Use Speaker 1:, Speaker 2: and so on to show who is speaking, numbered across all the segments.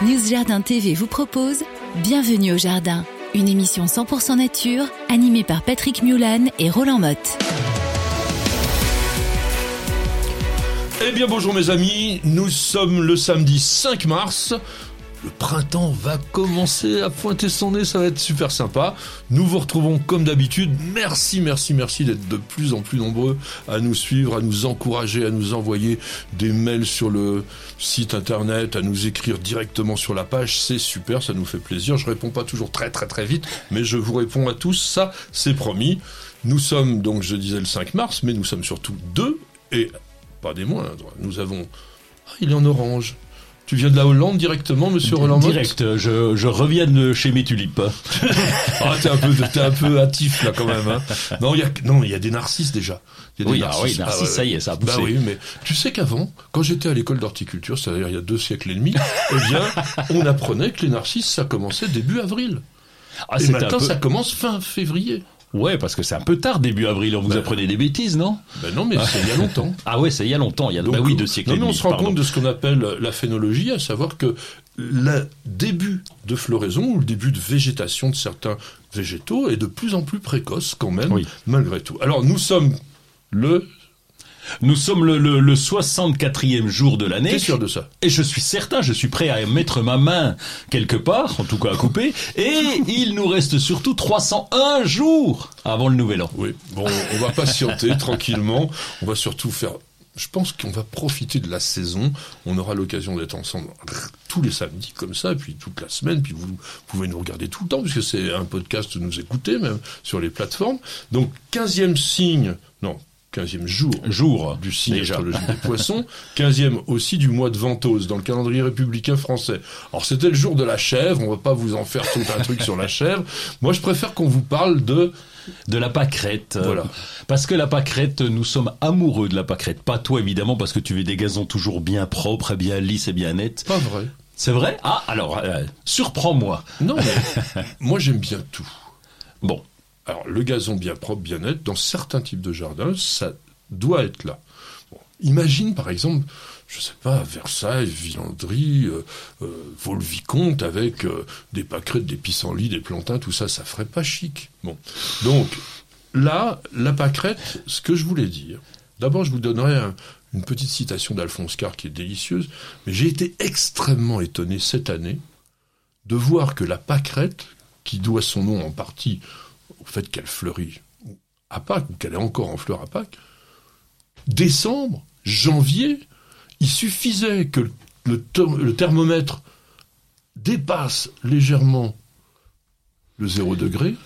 Speaker 1: News Jardin TV vous propose Bienvenue au Jardin, une émission 100% nature animée par Patrick Mulan et Roland Motte.
Speaker 2: Eh bien bonjour mes amis, nous sommes le samedi 5 mars. Le printemps va commencer à pointer son nez, ça va être super sympa. Nous vous retrouvons comme d'habitude. Merci, merci, merci d'être de plus en plus nombreux à nous suivre, à nous encourager, à nous envoyer des mails sur le site internet, à nous écrire directement sur la page. C'est super, ça nous fait plaisir. Je réponds pas toujours très très très vite, mais je vous réponds à tous, ça c'est promis. Nous sommes donc, je disais le 5 mars, mais nous sommes surtout deux et pas des moindres. Nous avons... Ah, il est en orange. Tu viens de la Hollande directement, monsieur Roland
Speaker 3: Direct, je, je reviens de chez mes tulipes.
Speaker 2: ah, t'es un peu, t'es un peu hâtif là quand même. Hein. Non, il y a, non, il y a des narcisses déjà.
Speaker 3: Y a des oui, narcisses. Ah oui, narcisses, ah, ça y est, ça a poussé.
Speaker 2: Bah oui, mais tu sais qu'avant, quand j'étais à l'école d'horticulture, c'est-à-dire il y a deux siècles et demi, eh bien, on apprenait que les narcisses, ça commençait début avril. Ah, et maintenant, peu... ça commence fin février.
Speaker 3: Ouais, parce que c'est un peu tard, début avril. On vous ben, apprenait des bêtises, non?
Speaker 2: Ben non, mais c'est il y a longtemps.
Speaker 3: ah ouais, c'est il y a longtemps. Il y a Donc, ben oui, deux siècles.
Speaker 2: Non, mais on se rend compte de ce qu'on appelle la phénologie, à savoir que le début de floraison ou le début de végétation de certains végétaux est de plus en plus précoce quand même, oui. malgré tout. Alors nous sommes le
Speaker 3: nous sommes le, le, le 64e jour de l'année.
Speaker 2: T'es sûr de ça?
Speaker 3: Et je suis certain, je suis prêt à mettre ma main quelque part, en tout cas à couper. et il nous reste surtout 301 jours avant le nouvel an.
Speaker 2: Oui, bon, on va patienter tranquillement. On va surtout faire je pense qu'on va profiter de la saison. On aura l'occasion d'être ensemble tous les samedis comme ça, puis toute la semaine, puis vous pouvez nous regarder tout le temps, puisque c'est un podcast, nous écouter même sur les plateformes. Donc, 15e signe, non, 15e jour,
Speaker 3: jour
Speaker 2: du signe astrologique des poissons, 15e aussi du mois de Ventose dans le calendrier républicain français. Alors c'était le jour de la chèvre, on va pas vous en faire tout un truc sur la chèvre. Moi je préfère qu'on vous parle de
Speaker 3: de la pâquerette.
Speaker 2: Voilà.
Speaker 3: Parce que la pâquerette, nous sommes amoureux de la pâquerette. Pas toi évidemment parce que tu veux des gazons toujours bien propres, bien lisses et bien nets.
Speaker 2: Pas vrai.
Speaker 3: C'est vrai? Ah alors euh, surprends-moi.
Speaker 2: Non mais moi j'aime bien tout.
Speaker 3: Bon,
Speaker 2: alors, le gazon bien propre, bien net, dans certains types de jardins, ça doit être là. Imagine, par exemple, je sais pas, Versailles, Villandry, euh, euh, avec euh, des pâquerettes, des pissenlits, des plantains, tout ça, ça ferait pas chic. Bon. Donc, là, la pâquerette, ce que je voulais dire, d'abord, je vous donnerai un, une petite citation d'Alphonse Carr qui est délicieuse, mais j'ai été extrêmement étonné cette année de voir que la pâquerette, qui doit son nom en partie fait qu'elle fleurit à Pâques, ou qu'elle est encore en fleur à Pâques, décembre, janvier, il suffisait que le, le thermomètre dépasse légèrement le zéro degré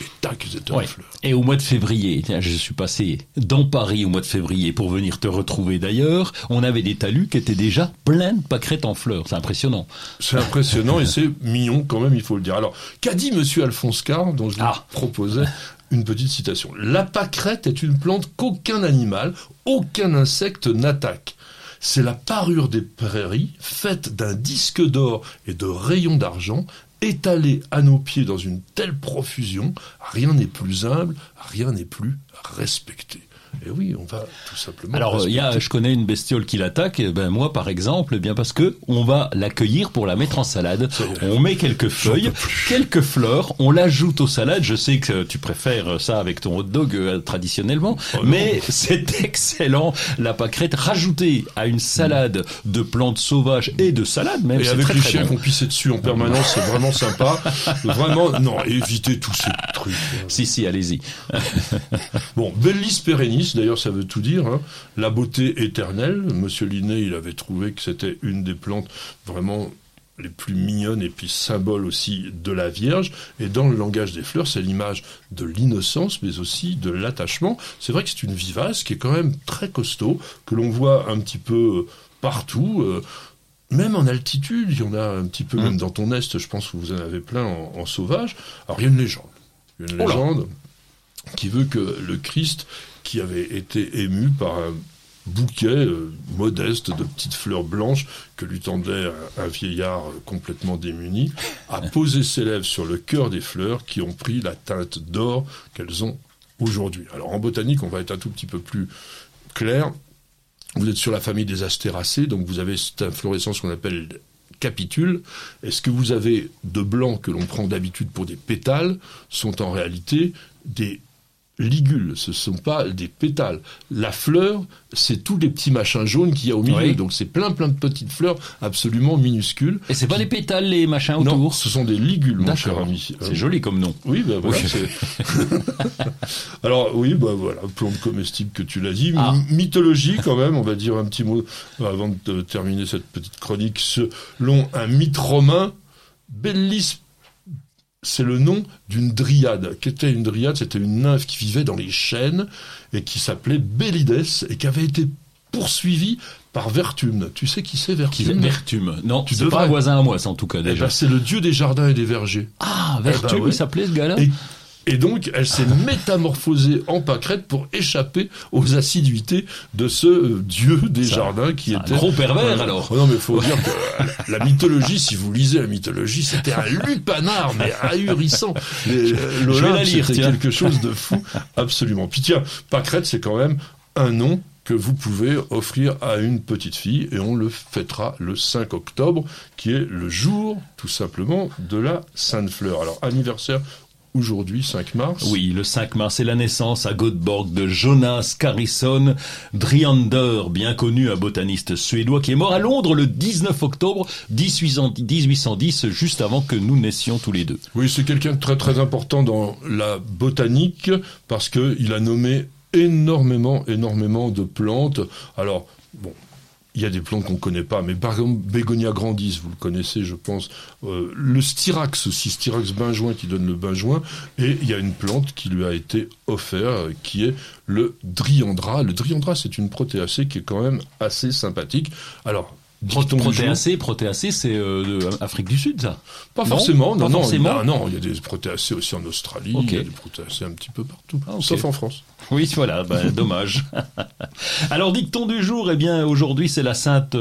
Speaker 2: et tac, ils étaient en fleurs.
Speaker 3: Et au mois de février, tiens, je suis passé dans Paris au mois de février pour venir te retrouver d'ailleurs, on avait des talus qui étaient déjà pleins de pâquerettes en fleurs. C'est impressionnant.
Speaker 2: C'est impressionnant et c'est mignon quand même, il faut le dire. Alors, qu'a dit monsieur Alphonse Carr, dont je ah. proposais une petite citation La pâquerette est une plante qu'aucun animal, aucun insecte n'attaque. C'est la parure des prairies, faite d'un disque d'or et de rayons d'argent, étalé à nos pieds dans une telle profusion, rien n'est plus humble, rien n'est plus respecté. Et oui, on va tout simplement.
Speaker 3: Alors, il y a, je connais une bestiole qui l'attaque. Ben moi, par exemple, eh bien parce que on va l'accueillir pour la mettre en salade. On met quelques feuilles, quelques fleurs, on l'ajoute aux salades. Je sais que tu préfères ça avec ton hot dog euh, traditionnellement, oh mais c'est excellent. La pâquerette rajoutée à une salade de plantes sauvages et de salades même.
Speaker 2: Et avec très, les chiens qu'on pisse dessus en permanence, c'est vraiment sympa. Vraiment, non, évitez tous ces trucs.
Speaker 3: Si, si, allez-y.
Speaker 2: bon, Bellis perennis d'ailleurs ça veut tout dire, hein. la beauté éternelle. Monsieur Linné, il avait trouvé que c'était une des plantes vraiment les plus mignonnes et puis symbole aussi de la Vierge. Et dans le langage des fleurs, c'est l'image de l'innocence, mais aussi de l'attachement. C'est vrai que c'est une vivace qui est quand même très costaud, que l'on voit un petit peu partout. Euh, même en altitude, il y en a un petit peu, mmh. même dans ton est, je pense que vous en avez plein en, en sauvage. Alors il y a une légende. Il y a une légende qui veut que le Christ qui avait été ému par un bouquet euh, modeste de petites fleurs blanches que lui tendait un, un vieillard complètement démuni, a posé ses lèvres sur le cœur des fleurs qui ont pris la teinte d'or qu'elles ont aujourd'hui. Alors en botanique, on va être un tout petit peu plus clair. Vous êtes sur la famille des astéracées, donc vous avez cette inflorescence qu'on appelle capitule. Et ce que vous avez de blanc que l'on prend d'habitude pour des pétales? Sont en réalité des ligules, ce ne sont pas des pétales. La fleur, c'est tous les petits machins jaunes qu'il y a au milieu. Donc c'est plein plein de petites fleurs absolument minuscules.
Speaker 3: Et c'est pas les pétales, les machins autour
Speaker 2: Non, ce sont des ligules, mon cher ami.
Speaker 3: C'est joli comme nom.
Speaker 2: Oui, bah voilà. Alors oui, bah voilà, plante comestible que tu l'as dit. Ah. Mythologie quand même, on va dire un petit mot avant de terminer cette petite chronique. Selon un mythe romain, Bellis c'est le nom d'une dryade. Qu'était une dryade? C'était une nymphe qui vivait dans les chênes et qui s'appelait Bélides et qui avait été poursuivie par Vertume. Tu sais qui c'est Vertume?
Speaker 3: Vertume. Non, tu devrais. pas un voisin à moi, en tout cas eh déjà.
Speaker 2: Ben, c'est le dieu des jardins et des vergers.
Speaker 3: Ah, Vertume, eh ben, il s'appelait ce gars-là?
Speaker 2: Et donc, elle s'est métamorphosée en pâquerette pour échapper aux assiduités de ce euh, dieu des jardins qui était...
Speaker 3: Un gros pervers, alors
Speaker 2: Non, mais il faut dire que la mythologie, si vous lisez la mythologie, c'était un lupanard, mais ahurissant. L'Olympe, c'était quelque chose de fou, absolument. Puis tiens, pâquerette, c'est quand même un nom que vous pouvez offrir à une petite fille et on le fêtera le 5 octobre qui est le jour tout simplement de la Sainte Fleur. Alors anniversaire aujourd'hui, 5 mars.
Speaker 3: Oui, le 5 mars, c'est la naissance à Göteborg de Jonas Carrisson Driander, bien connu, un botaniste suédois qui est mort à Londres le 19 octobre 1810, juste avant que nous naissions tous les deux.
Speaker 2: Oui, c'est quelqu'un de très très important dans la botanique parce qu'il a nommé énormément, énormément de plantes. Alors, bon, il y a des plantes qu'on ne connaît pas, mais par Bégonia grandis, vous le connaissez, je pense. Euh, le styrax aussi, styrax benjoin qui donne le benjoin. Et il y a une plante qui lui a été offerte, qui est le driandra. Le driandra, c'est une protéacée qui est quand même assez sympathique. Alors,
Speaker 3: Protéacées, protéacées, c'est euh, Afrique du Sud, ça
Speaker 2: Pas forcément, non, non, non, non, il y a des protéacées aussi en Australie, il y a des protéacées un petit peu partout, ah, sauf en France.
Speaker 3: Oui, voilà, ben, dommage. Alors, dicton du jour, eh bien, aujourd'hui, c'est la Sainte,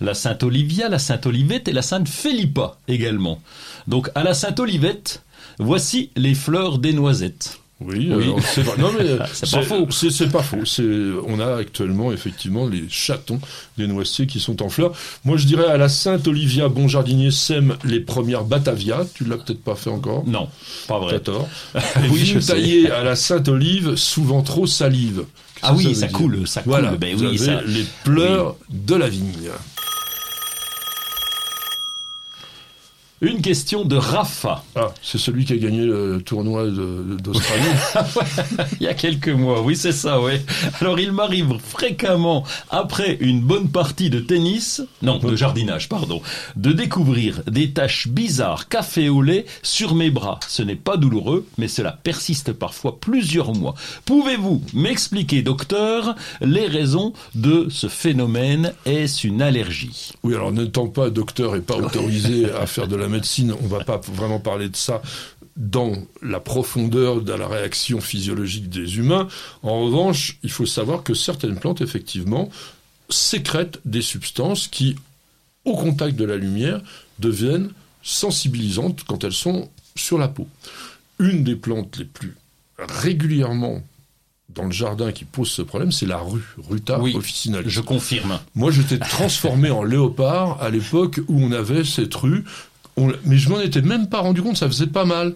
Speaker 3: la Sainte Olivia, la Sainte Olivette et la Sainte Philippa également. Donc, à la Sainte Olivette, voici les fleurs des noisettes.
Speaker 2: Oui, c'est Non, mais c'est pas faux. C'est pas faux. On a actuellement effectivement les chatons des noisetiers qui sont en fleurs. Moi, je dirais à la Sainte Olivia, bon jardinier sème les premières Batavia. Tu l'as peut-être pas fait encore?
Speaker 3: Non, pas vrai.
Speaker 2: T'as tort. oui, je taillé à la Sainte Olive, souvent trop salive.
Speaker 3: Ah oui, ça, coule, ça coule.
Speaker 2: Voilà,
Speaker 3: ben
Speaker 2: oui, ça... les pleurs de la vigne.
Speaker 3: Une question de Rafa.
Speaker 2: Ah, c'est celui qui a gagné le tournoi d'Australie.
Speaker 3: il y a quelques mois, oui, c'est ça, oui. Alors, il m'arrive fréquemment, après une bonne partie de tennis, non, de jardinage, pardon, de découvrir des taches bizarres café au lait sur mes bras. Ce n'est pas douloureux, mais cela persiste parfois plusieurs mois. Pouvez-vous m'expliquer, docteur, les raisons de ce phénomène? Est-ce une allergie?
Speaker 2: Oui, alors n'étant pas docteur et pas autorisé à faire de la médecine, on va pas vraiment parler de ça dans la profondeur de la réaction physiologique des humains. En revanche, il faut savoir que certaines plantes, effectivement, sécrètent des substances qui, au contact de la lumière, deviennent sensibilisantes quand elles sont sur la peau. Une des plantes les plus régulièrement dans le jardin qui pose ce problème, c'est la rue, Ruta oui, officinalis.
Speaker 3: Je confirme.
Speaker 2: Moi, j'étais transformé en léopard à l'époque où on avait cette rue mais je m'en étais même pas rendu compte, ça faisait pas mal.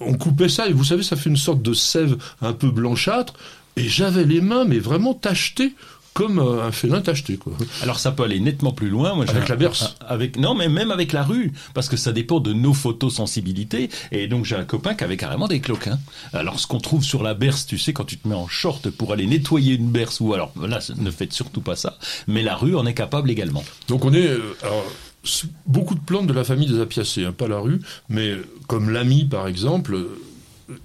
Speaker 2: On coupait ça et vous savez, ça fait une sorte de sève un peu blanchâtre. Et j'avais les mains, mais vraiment tachetées comme euh, un félin tacheté quoi.
Speaker 3: Alors ça peut aller nettement plus loin.
Speaker 2: Moi, avec la berce.
Speaker 3: Avec non, mais même avec la rue, parce que ça dépend de nos photosensibilités. Et donc j'ai un copain qui avait carrément des cloquins. Alors ce qu'on trouve sur la berce, tu sais, quand tu te mets en short pour aller nettoyer une berce, ou alors là, ne faites surtout pas ça. Mais la rue en est capable également.
Speaker 2: Donc on est euh, beaucoup de plantes de la famille des apiacées, hein, pas la rue, mais comme l'ami par exemple, euh,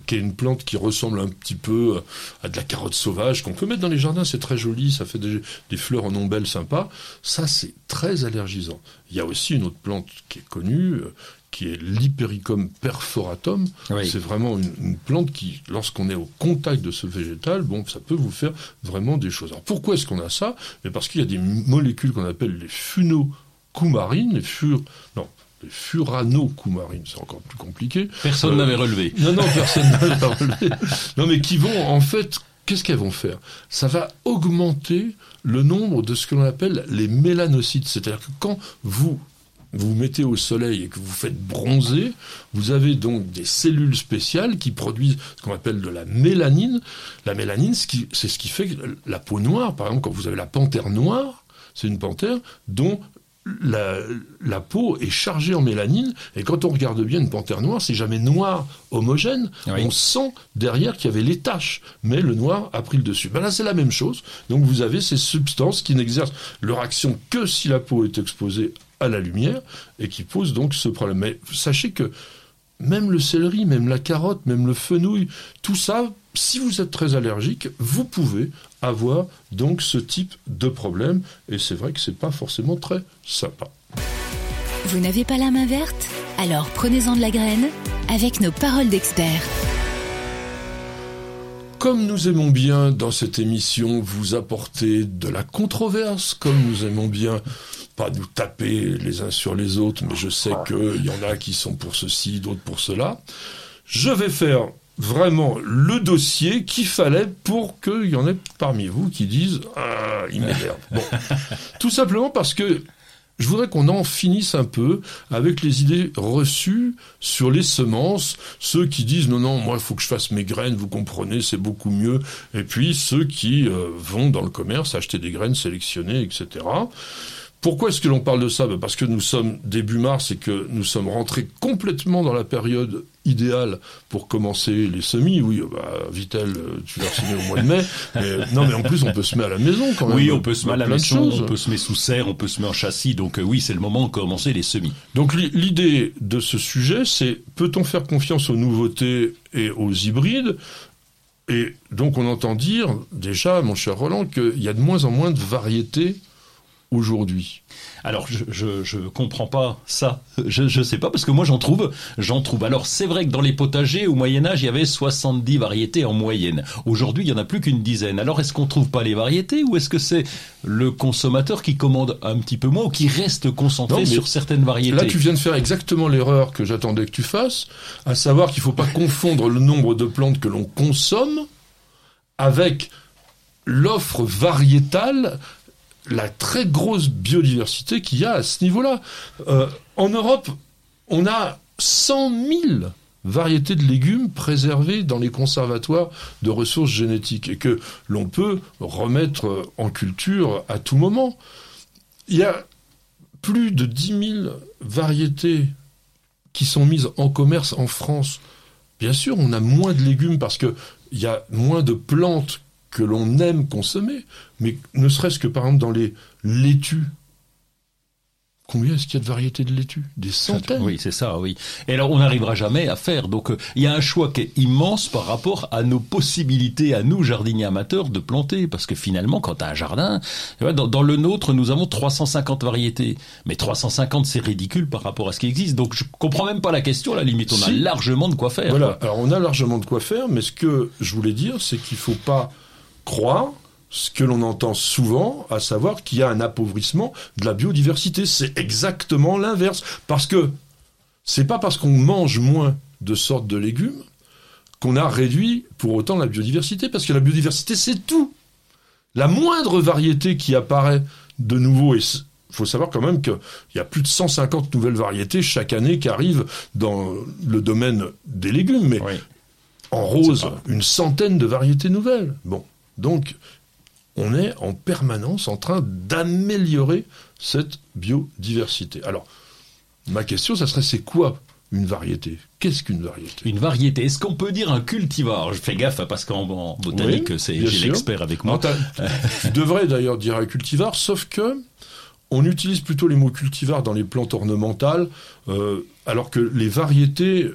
Speaker 2: qui est une plante qui ressemble un petit peu euh, à de la carotte sauvage qu'on peut mettre dans les jardins, c'est très joli, ça fait des, fleurs en ombelle sympa. Ça, c'est très allergisant. Il y a aussi une autre plante qui est connue, euh, qui est l'Hypericum perforatum. C'est vraiment une, une, plante qui, lorsqu'on est au contact de ce végétal, bon, ça peut vous faire vraiment des choses. Alors pourquoi est-ce qu'on a ça? Parce qu'il y a des molécules qu'on appelle les funo coumarines, les fur... non, les furano-coumarines, c'est encore plus compliqué.
Speaker 3: Personne n'avait relevé.
Speaker 2: Non, non, personne n'avait relevé. Non, mais qui vont, en fait, qu'est-ce qu'elles vont faire? Ça va augmenter le nombre de ce que l'on appelle les mélanocytes. C'est-à-dire que quand vous vous vous mettez au soleil et que vous faites bronzer, vous avez donc des cellules spéciales qui produisent ce qu'on appelle de la mélanine. La mélanine, c'est ce qui fait que la peau noire, par exemple, quand vous avez la panthère noire, c'est une panthère dont la, peau est chargée en mélanine, et quand on regarde bien une panthère noire, c'est jamais noir homogène. On sent derrière qu'il y avait les taches, mais le noir a pris le dessus. Ben là, c'est la même chose. Donc vous avez ces substances qui n'exercent leur action que si la peau est exposée à la lumière, et qui posent donc ce problème. Mais sachez que même le céleri, même la carotte, même le fenouil, tout ça, si vous êtes très allergique, vous pouvez avoir donc ce type de problème. Et c'est vrai que c'est pas forcément très sympa.
Speaker 1: Vous n'avez pas la main verte? Alors prenez-en de la graine avec nos paroles d'experts.
Speaker 2: Comme nous aimons bien dans cette émission vous apporter de la controverse, comme nous aimons bien pas nous taper les uns sur les autres, mais je sais qu'il y en a qui sont pour ceci, d'autres pour cela, je vais faire vraiment le dossier qu'il fallait pour qu'il y en ait parmi vous qui disent ah, il m'énerve. Bon. Tout simplement parce que je voudrais qu'on en finisse un peu avec les idées reçues sur les semences, ceux qui disent non non moi il faut que je fasse mes graines, vous comprenez c'est beaucoup mieux, et puis ceux qui euh, vont dans le commerce acheter des graines sélectionnées etc. Pourquoi est-ce que l'on parle de ça? Ben, Parce que nous sommes début mars et que nous sommes rentrés complètement dans la période idéale pour commencer les semis. Oui, bah, Vitel, tu l'as semé au mois de mai. Mais, non, mais en plus, on peut se mettre à la maison quand même.
Speaker 3: Oui, on peut se mettre à la maison, on peut se mettre sous serre, on peut se mettre en châssis. Donc euh, oui, c'est le moment de commencer les semis.
Speaker 2: Donc l'idée de ce sujet, c'est peut-on faire confiance aux nouveautés et aux hybrides? Et donc on entend dire déjà, mon cher Roland, qu'il y a de moins en moins de variétés aujourd'hui
Speaker 3: alors je, je, je comprends pas ça. Je je sais pas parce que moi j'en trouve, j'en trouve. Alors c'est vrai que dans les potagers au Moyen Âge il y avait 70 variétés en moyenne. Aujourd'hui il y en a plus qu'une dizaine. Alors est-ce qu'on trouve pas les variétés ou est-ce que c'est le consommateur qui commande un petit peu moins ou qui reste concentré sur certaines variétés?
Speaker 2: Là tu viens de faire exactement l'erreur que j'attendais que tu fasses, à savoir qu'il faut pas confondre le nombre de plantes que l'on consomme avec l'offre variétale la très grosse biodiversité qu'il y a à ce niveau-là. Euh, en Europe, on a 100 000 variétés de légumes préservées dans les conservatoires de ressources génétiques et que l'on peut remettre en culture à tout moment. Il y a plus de 10 000 variétés qui sont mises en commerce en France. Bien sûr, on a moins de légumes parce qu'il y a moins de plantes que l'on aime consommer, mais ne serait-ce que par exemple dans les laitues. Combien est-ce qu'il y a de variétés de laitues? Des centaines?
Speaker 3: Oui, c'est ça, oui. Et alors, on n'arrivera jamais à faire. Donc, euh, il y a un choix qui est immense par rapport à nos possibilités, à nous, jardiniers amateurs, de planter. Parce que finalement, quand tu as un jardin, dans, dans, le nôtre, nous avons 350 variétés. Mais 350, c'est ridicule par rapport à ce qui existe. Donc, je comprends même pas la question. À la limite, on a largement de quoi faire.
Speaker 2: Voilà. Alors, on a largement de quoi faire. Mais ce que je voulais dire, c'est qu'il faut pas croire ce que l'on entend souvent, à savoir qu'il y a un appauvrissement de la biodiversité. C'est exactement l'inverse. Parce que c'est pas parce qu'on mange moins de sortes de légumes qu'on a réduit pour autant la biodiversité, parce que la biodiversité, c'est tout. La moindre variété qui apparaît de nouveau, et il faut savoir quand même qu'il y a plus de 150 nouvelles variétés chaque année qui arrivent dans le domaine des légumes, mais en rose, une centaine de variétés nouvelles. Bon, donc, on est en permanence en train d'améliorer cette biodiversité. Alors, ma question, ça serait c'est quoi une variété? Qu'est-ce qu'une variété?
Speaker 3: Une variété, est-ce qu'on peut dire un cultivar? Je fais gaffe parce qu'en botanique, c'est j'ai l'expert avec moi.
Speaker 2: tu devrais d'ailleurs dire un cultivar, sauf que on utilise plutôt les mots cultivar dans les plantes ornementales, euh, alors que les variétés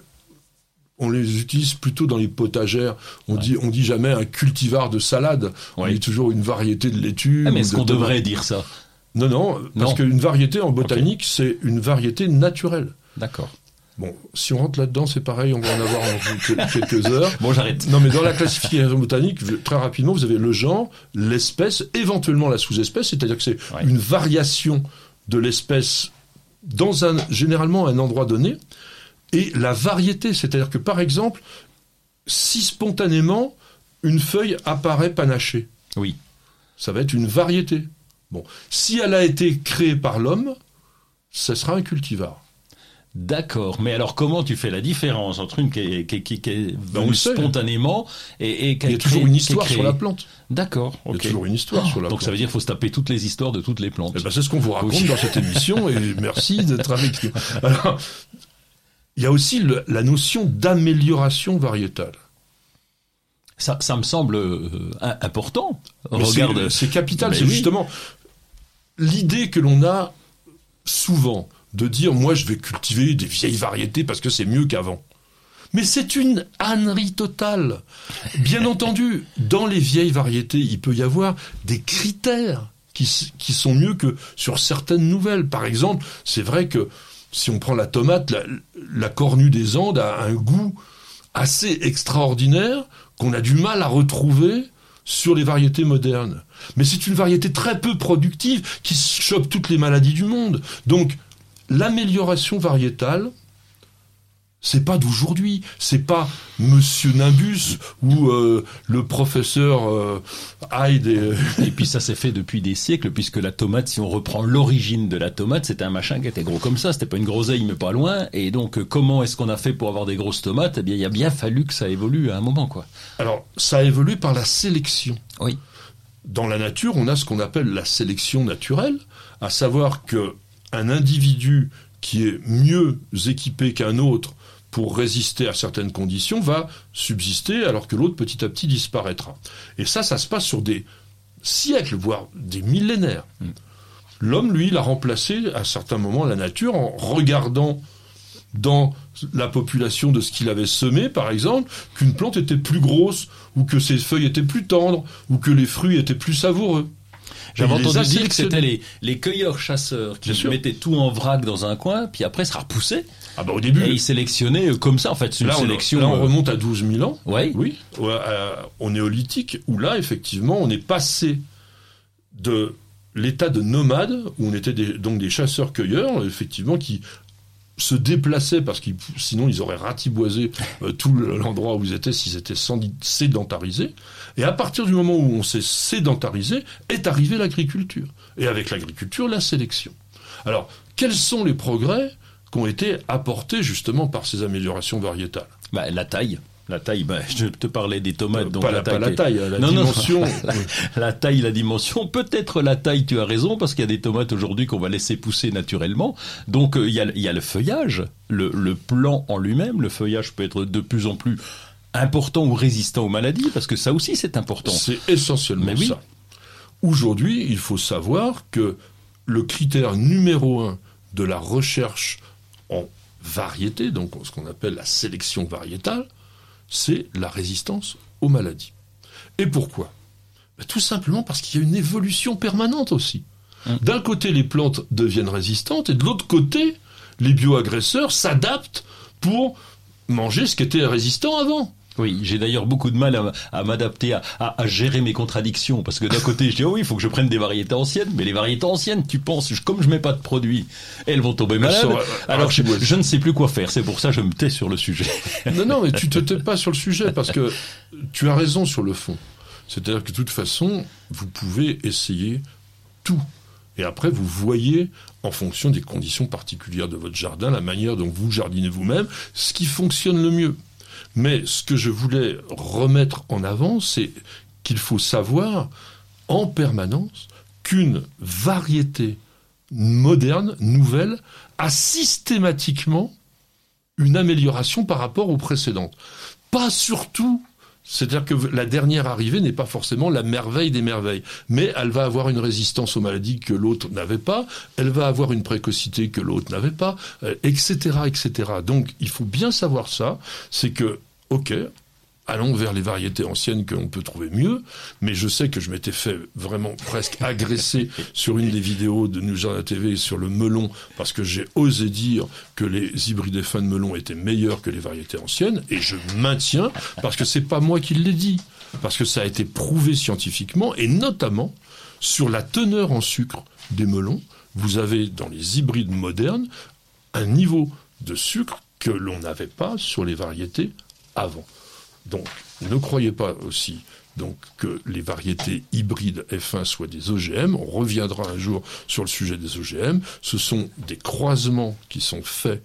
Speaker 2: on les utilise plutôt dans les potagères. On dit, on dit jamais un cultivar de salade. On dit toujours une variété de laitue.
Speaker 3: Ah, mais est-ce qu'on devrait dire ça?
Speaker 2: Non, non, parce qu'une variété en botanique, c'est une variété naturelle.
Speaker 3: D'accord.
Speaker 2: Bon, si on rentre là-dedans, c'est pareil, on va en avoir en quelques heures.
Speaker 3: Bon, j'arrête.
Speaker 2: Non, mais dans la classification botanique, très rapidement, vous avez le genre, l'espèce, éventuellement la sous-espèce, c'est-à-dire que c'est une variation de l'espèce dans un, généralement un endroit donné et la variété. C'est-à-dire que, par exemple, si spontanément une feuille apparaît panachée,
Speaker 3: oui.
Speaker 2: ça va être une variété. Bon, si elle a été créée par l'homme, ce sera un cultivar.
Speaker 3: D'accord, mais alors comment tu fais la différence entre une qui est, qui, qui, qui est
Speaker 2: Ben,
Speaker 3: spontanément et, et qui
Speaker 2: Il y a toujours une histoire sur la plante.
Speaker 3: D'accord,
Speaker 2: Il y a toujours une histoire sur la
Speaker 3: Donc
Speaker 2: plante.
Speaker 3: ça veut dire qu'il faut se taper toutes les histoires de toutes les plantes.
Speaker 2: Eh ben, c'est ce qu'on vous raconte
Speaker 3: Oui.
Speaker 2: dans cette émission et merci d'être avec nous. Alors, il y a aussi le- la notion d'amélioration variétale.
Speaker 3: Ça, ça me semble euh, important. Regarde,
Speaker 2: c'est- capital, c'est
Speaker 3: oui.
Speaker 2: justement l'idée que l'on a souvent de dire moi je vais cultiver des vieilles variétés parce que c'est mieux qu'avant. Mais c'est une ânerie totale. Bien entendu, dans les vieilles variétés, il peut y avoir des critères qui sont mieux que sur certaines nouvelles. Par exemple, c'est vrai que si on prend la tomate, la, cornue des Andes a un goût assez extraordinaire qu'on a du mal à retrouver sur les variétés modernes. Mais c'est une variété très peu productive qui chope toutes les maladies du monde. Donc, l'amélioration variétale, c'est pas d'aujourd'hui, c'est pas Monsieur Nimbus ou euh, le professeur euh, Hyde. et-
Speaker 3: Et puis ça s'est fait depuis des siècles, puisque la tomate, si on reprend l'origine de la tomate, c'était un machin qui était gros comme ça, c'était pas une groseille, mais pas loin. Et donc, euh, comment est-ce qu'on a fait pour avoir des grosses tomates? Eh bien, il a bien fallu que ça évolue à un moment, quoi.
Speaker 2: Alors, ça a évolué par la sélection.
Speaker 3: Oui.
Speaker 2: Dans la nature, on a ce qu'on appelle la sélection naturelle, à savoir que un individu qui est mieux équipé qu'un autre pour résister à certaines conditions va subsister alors que l'autre petit à petit disparaîtra. Et ça, ça se passe sur des siècles, voire des millénaires. L'homme, lui, il a remplacé à certains moments la nature en regardant dans la population de ce qu'il avait semé, par exemple, qu'une plante était plus grosse, ou que ses feuilles étaient plus tendres, ou que les fruits étaient plus savoureux.
Speaker 3: J'avais entendu dire que c'était les, les cueilleurs-chasseurs qui mettaient tout en vrac dans un coin, puis après ça repoussait,
Speaker 2: Ah bah au début,
Speaker 3: et ils sélectionnaient euh, comme ça, en fait, une
Speaker 2: là, on,
Speaker 3: sélection...
Speaker 2: là, on
Speaker 3: euh,
Speaker 2: remonte à 12 000 ans.
Speaker 3: Ouais.
Speaker 2: Oui, au, à- au néolithique, où là, effectivement, on est passé de l'état de nomade, où on était des- donc des chasseurs-cueilleurs, effectivement, qui se déplaçaient parce qu'ils sinon ils auraient ratiboisé euh, tout le- l'endroit où ils étaient s'ils étaient sédentarisés. Et à partir du moment où on s'est sédentarisé, est arrivée l'agriculture. Et avec l'agriculture, la sélection. Alors, quels sont les progrès? Qui ont été apportés justement par ces améliorations variétales
Speaker 3: bah, la taille. La taille, bah, je te parlais des tomates, donc
Speaker 2: pas,
Speaker 3: la
Speaker 2: la,
Speaker 3: taille.
Speaker 2: pas la
Speaker 3: t'es-
Speaker 2: taille, la
Speaker 3: Non, non,
Speaker 2: dimension.
Speaker 3: la, la taille, la dimension. Peut-être la taille, tu as raison, parce qu'il y a des tomates aujourd'hui qu'on va laisser pousser naturellement. Donc euh, il y, a, il y a le feuillage, le, le plant en lui-même. Le feuillage peut être de plus en plus important ou résistant aux maladies, parce que ça aussi c'est important.
Speaker 2: C'est essentiellement
Speaker 3: Mais oui.
Speaker 2: ça. Aujourd'hui, il faut savoir que le critère numéro un de la recherche en variété, donc ce qu'on appelle la sélection variétale, c'est la résistance aux maladies. Et pourquoi? Ben, Tout simplement parce qu'il y a une évolution permanente aussi.
Speaker 3: Hum.
Speaker 2: D'un côté, les plantes deviennent résistantes, et de l'autre côté, les bioagresseurs s'adaptent pour manger ce qui était résistant avant.
Speaker 3: Oui, j'ai d'ailleurs beaucoup de mal à, à m'adapter, à, à- à gérer mes contradictions, parce que d'un côté je dis oh oui, il faut que je prenne des variétés anciennes, mais les variétés anciennes, tu penses, je- comme je mets pas de produits, elles vont tomber malades. Alors je, je ne sais plus quoi faire, c'est pour ça que je me tais sur le sujet.
Speaker 2: Non, non, mais tu te tais pas sur le sujet parce que tu as raison sur le fond. C'est-à-dire que de toute façon, vous pouvez essayer tout. Et après, vous voyez, en fonction des conditions particulières de votre jardin, la manière dont vous jardinez vous-même, ce qui fonctionne le mieux. Mais ce que je voulais remettre en avant, c'est qu'il faut savoir en permanence qu'une variété moderne, nouvelle, a systématiquement une amélioration par rapport aux précédentes. Pas surtout, c'est-à-dire que la dernière arrivée n'est pas forcément la merveille des merveilles, mais elle va avoir une résistance aux maladies que l'autre n'avait pas, elle va avoir une précocité que l'autre n'avait pas, euh, etc., etc. Donc il faut bien savoir ça, c'est que, ok, allons vers les variétés anciennes que l'on peut trouver mieux, mais je sais que je m'étais fait vraiment presque agresser sur une des vidéos de New Jardin TV sur le melon, parce que j'ai osé dire que les hybrides fins de melon étaient meilleurs que les variétés anciennes, et je maintiens, parce que c'est pas moi qui l'ai dit, parce que ça a été prouvé scientifiquement, et notamment sur la teneur en sucre des melons, vous avez dans les hybrides modernes un niveau de sucre que l'on n'avait pas sur les variétés avant. Donc, ne croyez pas aussi que les variétés hybrides F1 soient des OGM. On reviendra un jour sur le sujet des OGM. Ce sont des croisements qui sont faits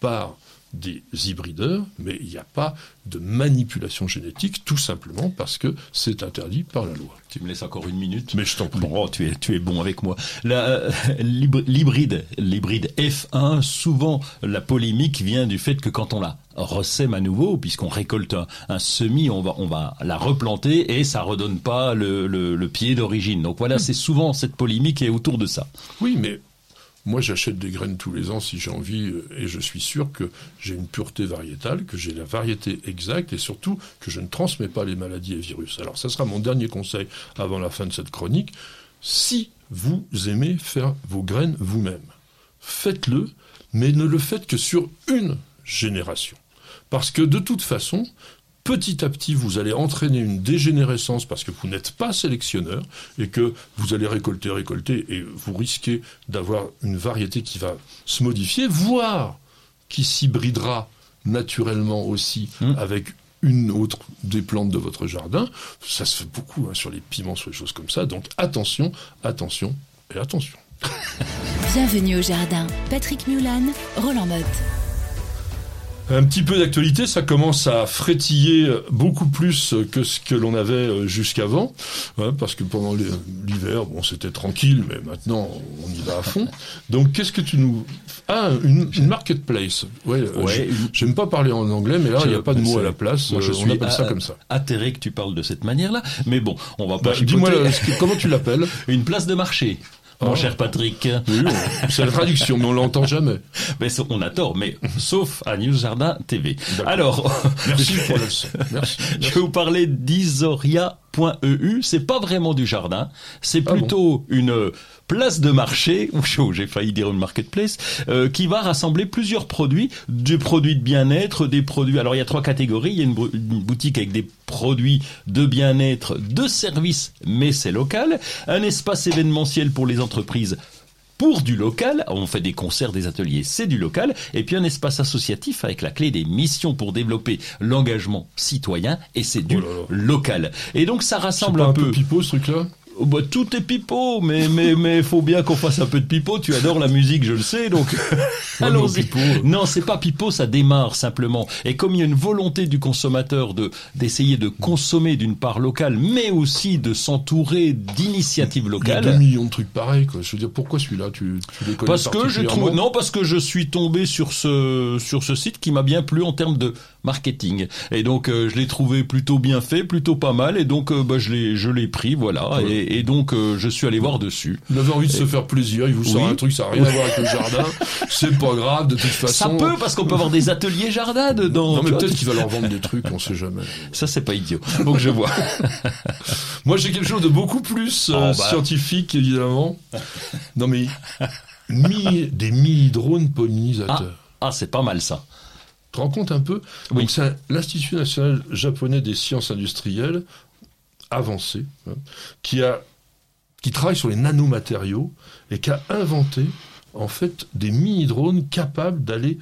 Speaker 2: par des hybrideurs, mais il n'y a pas de manipulation génétique, tout simplement parce que c'est interdit par la loi.
Speaker 3: Tu me laisses encore une minute
Speaker 2: Mais je t'en prie.
Speaker 3: Bon, tu es, tu es bon avec moi. Euh, l'hybride, l'hybride F1, souvent la polémique vient du fait que quand on la ressème à nouveau, puisqu'on récolte un, semis, on va, on va la replanter et ça redonne pas le, le, le pied d'origine. Donc voilà, c'est souvent cette polémique est autour de ça.
Speaker 2: Oui, mais moi, j'achète des graines tous les ans si j'ai envie, euh, et je suis sûr que j'ai une pureté variétale, que j'ai la variété exacte, et surtout que je ne transmets pas les maladies et virus. Alors, ça sera mon dernier conseil avant la fin de cette chronique. Si vous aimez faire vos graines vous-même, faites-le, mais ne le faites que sur une génération. Parce que de toute façon, petit à petit, vous allez entraîner une dégénérescence parce que vous n'êtes pas sélectionneur et que vous allez récolter, récolter et vous risquez d'avoir une variété qui va se modifier, voire qui s'hybridera naturellement aussi mmh. avec une autre des plantes de votre jardin. Ça se fait beaucoup hein, sur les piments, sur les choses comme ça. Donc attention, attention et attention.
Speaker 1: Bienvenue au jardin. Patrick Mulan, Roland Motte.
Speaker 2: Un petit peu d'actualité, ça commence à frétiller beaucoup plus que ce que l'on avait euh, jusqu'avant, hein, parce que pendant l'hiver, bon, c'était tranquille, mais maintenant, on y va à fond. Donc, qu'est-ce que tu nous... Ah, une, marketplace. Ouais, euh, ouais j'aime pas parler en anglais, mais là, il n'y a pas de mot à la place. Moi, je euh, on appelle ça comme ça.
Speaker 3: Atterré que tu parles de cette manière-là, mais bon, on va pas... Bah,
Speaker 2: dis-moi, comment tu l'appelles?
Speaker 3: Une place de marché mon ah. cher Patrick.
Speaker 2: Oui, c'est la traduction, mais on l'entend jamais.
Speaker 3: Mais on a tort, mais sauf à News Jardin TV. Alors,
Speaker 2: merci pour Merci.
Speaker 3: Je vais vous parler d'Isoria .eu, c'est pas vraiment du jardin, c'est ah plutôt une place de marché, ou j'ai failli dire une marketplace, euh, qui va rassembler plusieurs produits, des produits de bien-être, des produits. Alors il y a trois catégories. Il y a une, boutique avec des produits de bien-être, de services, mais c'est local. Un espace événementiel pour les entreprises pour du local. On fait des concerts, des ateliers, c'est du local. Et puis un espace associatif avec la clé des missions pour développer l'engagement citoyen et c'est du oh local. Et donc ça rassemble
Speaker 2: un,
Speaker 3: un
Speaker 2: peu. pipeau ce truc-là
Speaker 3: bah, tout est pipeau, mais mais mais faut bien qu'on fasse un peu de pipeau. Tu adores la musique, je le sais, donc allons-y. Non, c'est pas pipeau, ça démarre simplement. Et comme il y a une volonté du consommateur de d'essayer de consommer d'une part locale, mais aussi de s'entourer d'initiatives locales.
Speaker 2: Il y a deux millions de trucs pareils. Quoi. Je veux dire, pourquoi celui-là tu, tu les connais
Speaker 3: Parce que je trouve non, parce que je suis tombé sur ce sur ce site qui m'a bien plu en termes de marketing. Et donc euh, je l'ai trouvé plutôt bien fait, plutôt pas mal. Et donc euh, bah, je l'ai je l'ai pris, voilà. Et, et, donc euh, je suis allé voir dessus.
Speaker 2: Il avait envie de se faire plaisir. Il vous sort un truc, ça n'a rien à voir avec le jardin. C'est pas grave de toute façon.
Speaker 3: Ça peut parce qu'on peut avoir des ateliers jardin dedans.
Speaker 2: Non mais peut-être qu'il va leur vendre des trucs, on sait jamais.
Speaker 3: Ça c'est pas idiot. Donc je vois.
Speaker 2: Moi j'ai quelque chose de beaucoup plus oh, bah. scientifique évidemment. Non mais des mini-drones pollinisateurs.
Speaker 3: Ah, ah c'est pas mal ça.
Speaker 2: Tu te rends compte un peu c'est l'Institut national japonais des sciences industrielles avancées hein, qui a qui travaille sur les nanomatériaux et qui a inventé en fait des mini-drones capables d'aller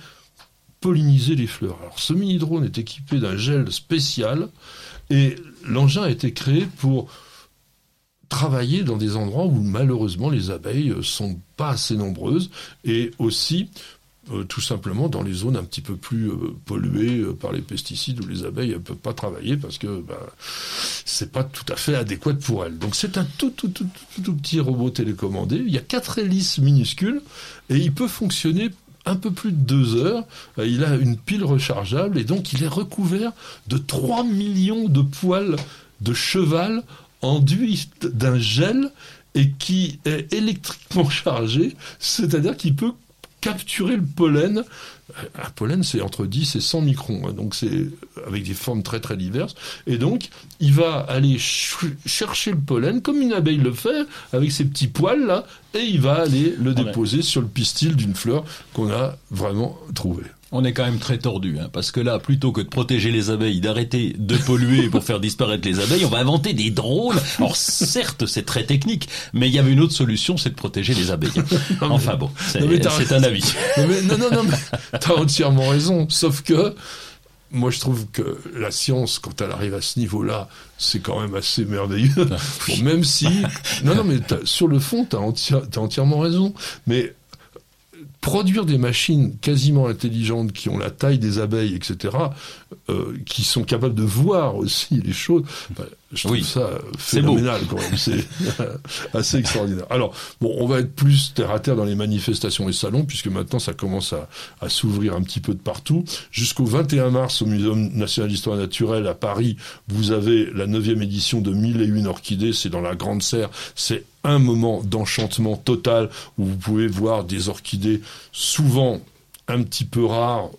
Speaker 2: polliniser les fleurs. Alors ce mini-drone est équipé d'un gel spécial et l'engin a été créé pour travailler dans des endroits où malheureusement les abeilles sont pas assez nombreuses et aussi euh, tout simplement dans les zones un petit peu plus euh, polluées euh, par les pesticides où les abeilles ne peuvent pas travailler parce que ben, c'est pas tout à fait adéquat pour elles. Donc c'est un tout tout, tout tout, tout, petit robot télécommandé. Il y a quatre hélices minuscules et il peut fonctionner un peu plus de deux heures. Il a une pile rechargeable et donc il est recouvert de 3 millions de poils de cheval enduits d'un gel et qui est électriquement chargé, c'est-à-dire qu'il peut capturer le pollen. Un pollen, c'est entre 10 et 100 microns, hein, donc c'est avec des formes très très diverses. Et donc, il va aller chercher le pollen, comme une abeille le fait, avec ses petits poils là, et il va aller le déposer sur le pistil d'une fleur qu'on a vraiment trouvée
Speaker 3: on est quand même très tordu, hein, parce que là, plutôt que de protéger les abeilles, d'arrêter de polluer pour faire disparaître les abeilles, on va inventer des drones. Alors certes, c'est très technique, mais il y avait une autre solution, c'est de protéger les abeilles. enfin bon, c'est un avis.
Speaker 2: Non, non, non, mais t'as entièrement raison. Sauf que moi, je trouve que la science, quand elle arrive à ce niveau-là, c'est quand même assez merveilleux. bon, même si, non, non, mais sur le fond, t'as as entièrement raison. Mais produire des machines quasiment intelligentes qui ont la taille des abeilles, etc., euh, qui sont capables de voir aussi les choses, je trouve ça phénoménal quand même. C'est assez extraordinaire. Alors, bon, on va être plus terre à terre dans les manifestations et salons, puisque maintenant ça commence à, à s'ouvrir un petit peu de partout. Jusqu'au 21 mars, au Muséum national d'histoire naturelle à Paris, vous avez la neuvième édition de Mille et une orchidées. C'est dans la Grande Serre. C'est un moment d'enchantement total où vous pouvez voir des orchidées souvent un petit peu rares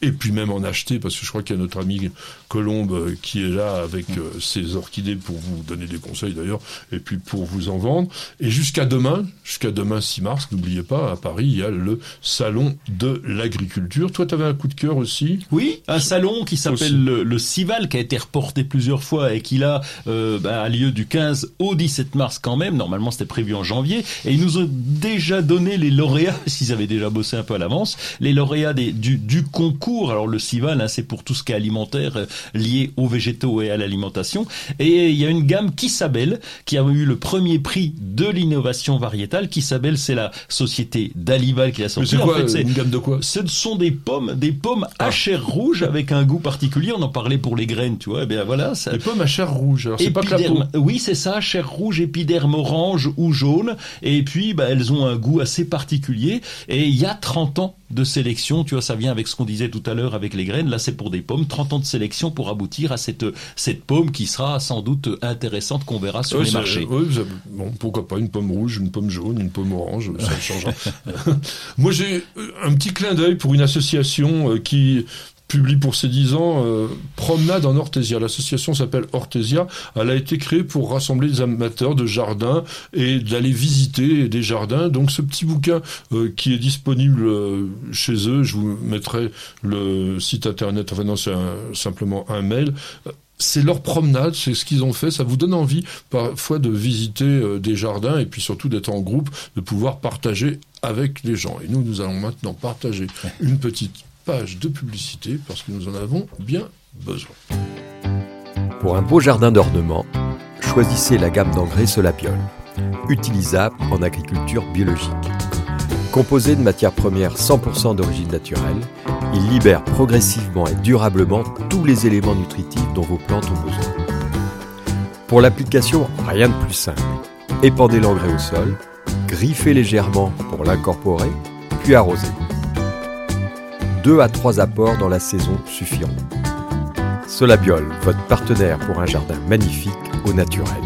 Speaker 2: et puis même en acheter, parce que je crois qu'il y a notre ami Colombe euh, qui est là avec euh, ses orchidées pour vous donner des conseils d'ailleurs, et puis pour vous en vendre. Et jusqu'à demain, jusqu'à demain 6 mars, n'oubliez pas, à Paris, il y a le salon de l'agriculture. Toi, tu avais un coup de cœur aussi?
Speaker 3: Oui, un salon qui s'appelle le, le, Cival, qui a été reporté plusieurs fois et qui là euh, bah, a lieu du 15 au 17 mars quand même. Normalement, c'était prévu en janvier. Et ils nous ont déjà donné les lauréats, s'ils avaient déjà bossé un peu à l'avance, les lauréats des, du, du concours. Alors le Cival, hein, c'est pour tout ce qui est alimentaire, euh, lié aux végétaux et à l'alimentation. Et il y a une gamme qui s'appelle, qui a eu le premier prix de l'innovation variétale. Qui s'appelle, c'est la société d'Alival qui a sorti.
Speaker 2: C'est quoi en fait, une gamme de quoi
Speaker 3: Ce sont des pommes, des pommes à ah. chair rouge avec un goût particulier. On en parlait pour les graines, tu vois. Eh bien voilà. Ça...
Speaker 2: Les pommes à chair rouge. Alors c'est pas que la peau.
Speaker 3: Oui, c'est ça, chair rouge, épiderme orange ou jaune. Et puis, bah, elles ont un goût assez particulier. Et il y a 30 ans de sélection, tu vois, ça vient avec ce qu'on disait tout à l'heure avec les graines. Là, c'est pour des pommes. 30 ans de sélection pour aboutir à cette, cette pomme qui sera sans doute intéressante qu'on verra sur les marchés.
Speaker 2: Oui, bon, pourquoi pas une pomme rouge, une pomme jaune, une pomme orange, ça changera. Moi, j'ai un petit clin d'œil pour une association euh, qui publie pour ses 10 ans euh, Promenade en Orthésia. L'association s'appelle Orthésia. Elle a été créée pour rassembler des amateurs de jardins et d'aller visiter des jardins. Donc ce petit bouquin euh, qui est disponible euh, chez eux, je vous mettrai le site internet, enfin non, c'est simplement un mail c'est leur promenade, c'est ce qu'ils ont fait. Ça vous donne envie parfois de visiter des jardins et puis surtout d'être en groupe, de pouvoir partager avec les gens. Et nous, nous allons maintenant partager une petite de publicité parce que nous en avons bien besoin.
Speaker 4: Pour un beau jardin d'ornement, choisissez la gamme d'engrais Solapiol, utilisable en agriculture biologique. Composé de matières premières 100% d'origine naturelle, il libère progressivement et durablement tous les éléments nutritifs dont vos plantes ont besoin. Pour l'application, rien de plus simple. Épandez l'engrais au sol, griffez légèrement pour l'incorporer, puis arrosez. Deux à trois apports dans la saison suffiront. Solabiol, votre partenaire pour un jardin magnifique au naturel.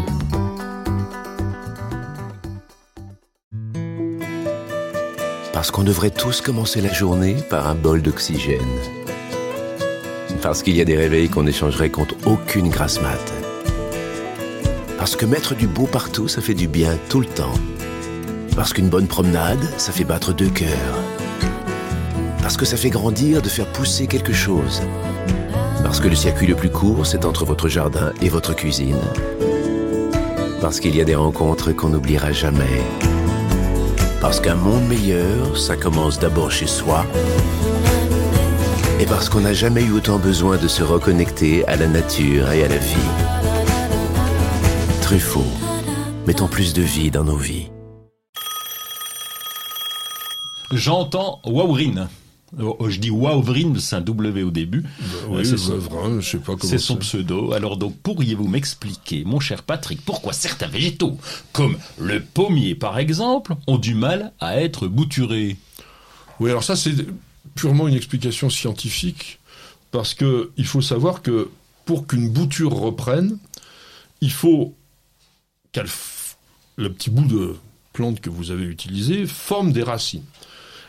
Speaker 5: Parce qu'on devrait tous commencer la journée par un bol d'oxygène. Parce qu'il y a des réveils qu'on échangerait contre aucune grasse mat. Parce que mettre du beau partout, ça fait du bien tout le temps. Parce qu'une bonne promenade, ça fait battre deux cœurs. Parce que ça fait grandir de faire pousser quelque chose. Parce que le circuit le plus court, c'est entre votre jardin et votre cuisine. Parce qu'il y a des rencontres qu'on n'oubliera jamais. Parce qu'un monde meilleur, ça commence d'abord chez soi. Et parce qu'on n'a jamais eu autant besoin de se reconnecter à la nature et à la vie. Truffaut, mettons plus de vie dans nos vies.
Speaker 3: J'entends Wawrine. Oh, je dis Wawvrine, c'est un W au début. Bah
Speaker 2: oui, c'est je sais pas comment
Speaker 3: C'est son pseudo. Alors donc, pourriez-vous m'expliquer, mon cher Patrick, pourquoi certains végétaux, comme le pommier par exemple, ont du mal à être bouturés?
Speaker 2: Oui, alors ça c'est purement une explication scientifique, parce que il faut savoir que pour qu'une bouture reprenne, il faut qu'elle le petit bout de plante que vous avez utilisé forme des racines.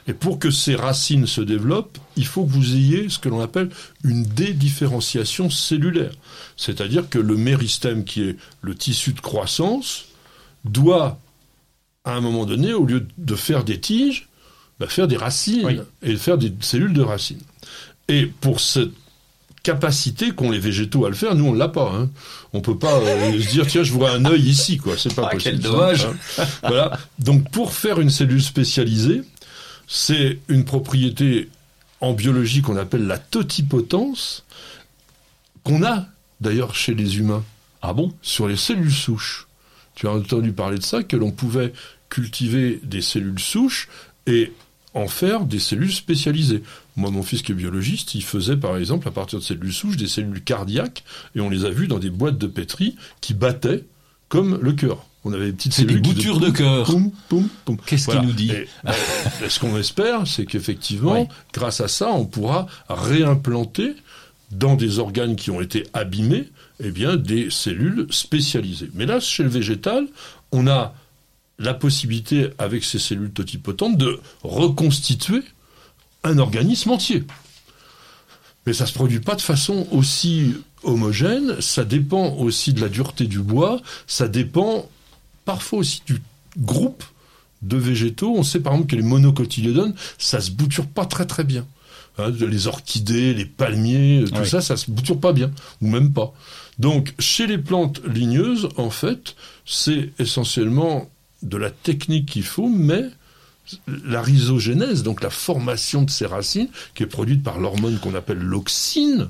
Speaker 2: Et pour que ces racines se développent, il faut que vous ayez ce que l'on appelle une dédifférenciation cellulaire. C'est-à-dire que le méristème, qui est le tissu de croissance, doit, à un moment donné, au lieu de faire des tiges, bah, faire des racines et faire des cellules de racines. Et pour cette capacité qu'ont les végétaux à le faire, nous on l'a pas. Hein. On peut pas euh, se dire tiens je voudrais un œil ici quoi, c'est pas
Speaker 3: ah,
Speaker 2: possible.
Speaker 3: Quel dommage.
Speaker 2: Hein. voilà. Donc pour faire une cellule spécialisée, c'est une propriété en biologie qu'on appelle la totipotence, qu'on a d'ailleurs chez les humains.
Speaker 3: Ah bon?
Speaker 2: Sur les cellules souches. Tu as entendu parler de ça, que l'on pouvait cultiver des cellules souches et en faire des cellules spécialisées. Moi, mon fils qui est biologiste, il faisait par exemple à partir de cellules souches des cellules cardiaques et on les a vues dans des boîtes de pétri qui battaient comme le cœur. On avait des petites
Speaker 3: C'est des
Speaker 2: cellules qui
Speaker 3: boutures de cœur. Qu'est-ce qu'il nous dit
Speaker 2: Et, euh, Ce qu'on espère, c'est qu'effectivement, grâce à ça, on pourra réimplanter dans des organes qui ont été abîmés, eh bien, des cellules spécialisées. Mais là, chez le végétal, on a la possibilité, avec ces cellules totipotentes, de reconstituer un organisme entier. Mais ça se produit pas de façon aussi homogène, ça dépend aussi de la dureté du bois, ça dépend parfois aussi du groupe de végétaux. On sait par exemple que les monocotylédones, ça se bouture pas très très bien. Hein, les orchidées, les palmiers, euh, tout
Speaker 3: Oui.
Speaker 2: ça, ça se bouture pas bien, ou même pas. Donc, chez les plantes ligneuses, en fait, c'est essentiellement de la technique qu'il faut, mais la rhizogénèse, donc la formation de ces racines, qui est produite par l'hormone qu'on appelle l'auxine,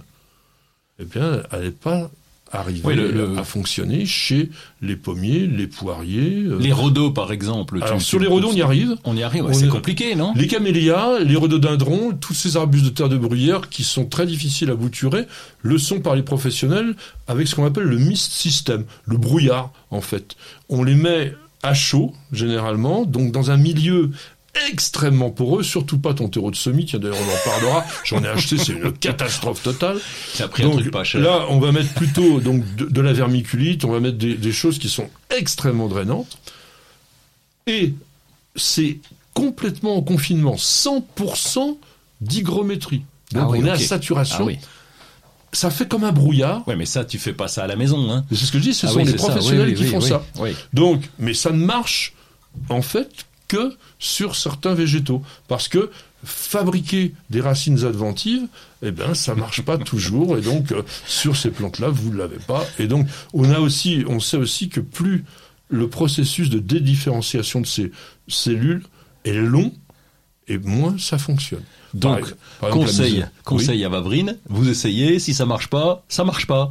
Speaker 2: eh bien, elle n'est pas arrivée
Speaker 3: Oui, le- le-
Speaker 2: à fonctionner chez les pommiers, les poiriers. euh.
Speaker 3: Les rhodos, par exemple.
Speaker 2: Alors, sur les rhodons, on y arrive.
Speaker 3: On y arrive, ouais, c'est
Speaker 2: est-
Speaker 3: compliqué, non
Speaker 2: Les camélias, les rhododendrons, tous ces arbustes de terre de bruyère qui sont très difficiles à bouturer, le sont par les professionnels avec ce qu'on appelle le mist system, le brouillard en fait. On les met à chaud généralement, donc dans un milieu extrêmement poreux, surtout pas ton terreau de semis, tiens d'ailleurs on en parlera, j'en ai acheté, c'est une catastrophe totale.
Speaker 3: Ça a pris un
Speaker 2: Donc
Speaker 3: truc pas cher.
Speaker 2: là, on va mettre plutôt donc de, de la vermiculite, on va mettre des, des choses qui sont extrêmement drainantes. Et c'est complètement en confinement, 100% d'hygrométrie. Donc
Speaker 3: Ah oui,
Speaker 2: on est à saturation.
Speaker 3: Ah oui.
Speaker 2: Ça fait comme un brouillard.
Speaker 3: Ouais, mais ça, tu fais pas ça à la maison, hein.
Speaker 2: C'est ce que je dis, ce
Speaker 3: Ah
Speaker 2: sont
Speaker 3: oui,
Speaker 2: les
Speaker 3: ça.
Speaker 2: professionnels
Speaker 3: Oui, oui,
Speaker 2: qui font ça. Donc, mais ça ne marche en fait que sur certains végétaux, parce que fabriquer des racines adventives, eh ben ça marche pas toujours, et donc euh, sur ces plantes-là vous ne l'avez pas. Et donc on a aussi, on sait aussi que plus le processus de dédifférenciation de ces cellules est long, et moins ça fonctionne.
Speaker 3: Donc,
Speaker 2: Par- par exemple, la
Speaker 3: conseil, conseil à Vavrine, vous essayez, si ça marche pas, ça marche pas.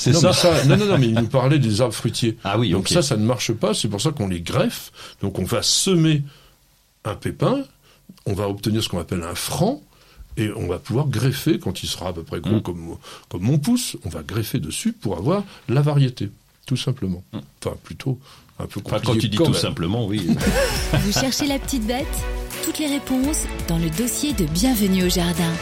Speaker 3: C'est
Speaker 2: non,
Speaker 3: ça.
Speaker 2: ça non, non, non, mais il nous parlait des arbres fruitiers.
Speaker 3: Ah oui,
Speaker 2: Donc ça, ça ne marche pas. C'est pour ça qu'on les greffe. Donc on va semer un pépin, on va obtenir ce qu'on appelle un franc, et on va pouvoir greffer, quand il sera à peu près gros
Speaker 3: Mm.
Speaker 2: comme, comme mon pouce, on va greffer dessus pour avoir la variété, tout simplement. Enfin, plutôt un peu compliqué.
Speaker 3: Enfin, quand tu dis
Speaker 2: quand
Speaker 3: tout
Speaker 2: même.
Speaker 3: simplement, oui.
Speaker 1: Vous cherchez la petite bête Toutes les réponses dans le dossier de Bienvenue au jardin.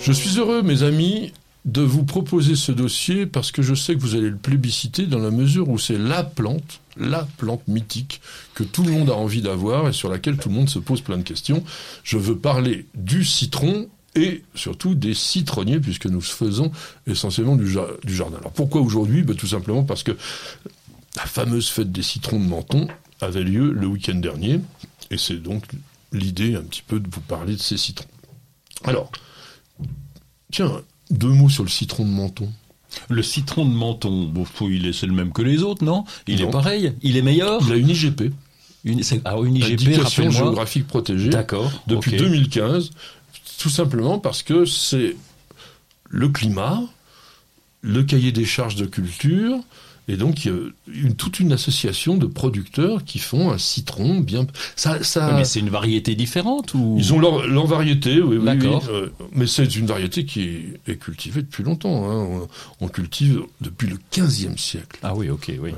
Speaker 2: Je suis heureux, mes amis, de vous proposer ce dossier parce que je sais que vous allez le plébisciter dans la mesure où c'est la plante, la plante mythique que tout le monde a envie d'avoir et sur laquelle tout le monde se pose plein de questions. Je veux parler du citron et surtout des citronniers puisque nous faisons essentiellement du, ja- du jardin. Alors pourquoi aujourd'hui? Ben, Tout simplement parce que la fameuse fête des citrons de Menton avait lieu le week-end dernier et c'est donc l'idée un petit peu de vous parler de ces citrons. Alors, Tiens, deux mots sur le citron de menton.
Speaker 3: Le citron de menton, bon, faut- il est, c'est le même que les autres, non? Il
Speaker 2: Non.
Speaker 3: est pareil? Il est meilleur?
Speaker 2: Il a une IGP,
Speaker 3: Une, c'est- Ah, une IGP,
Speaker 2: indication géographique protégée,
Speaker 3: D'accord.
Speaker 2: depuis
Speaker 3: ok.
Speaker 2: 2015, tout simplement parce que c'est le climat, le cahier des charges de culture, et donc il y a une, toute une association de producteurs qui font un citron bien... Ça, ça,
Speaker 3: mais c'est une variété différente ou?
Speaker 2: Ils ont leur, leur variété, oui, oui,
Speaker 3: D'accord.
Speaker 2: oui, euh, mais c'est une variété qui est cultivée depuis longtemps. hein. On, on cultive depuis le 15e siècle.
Speaker 3: Ah oui, ok, oui.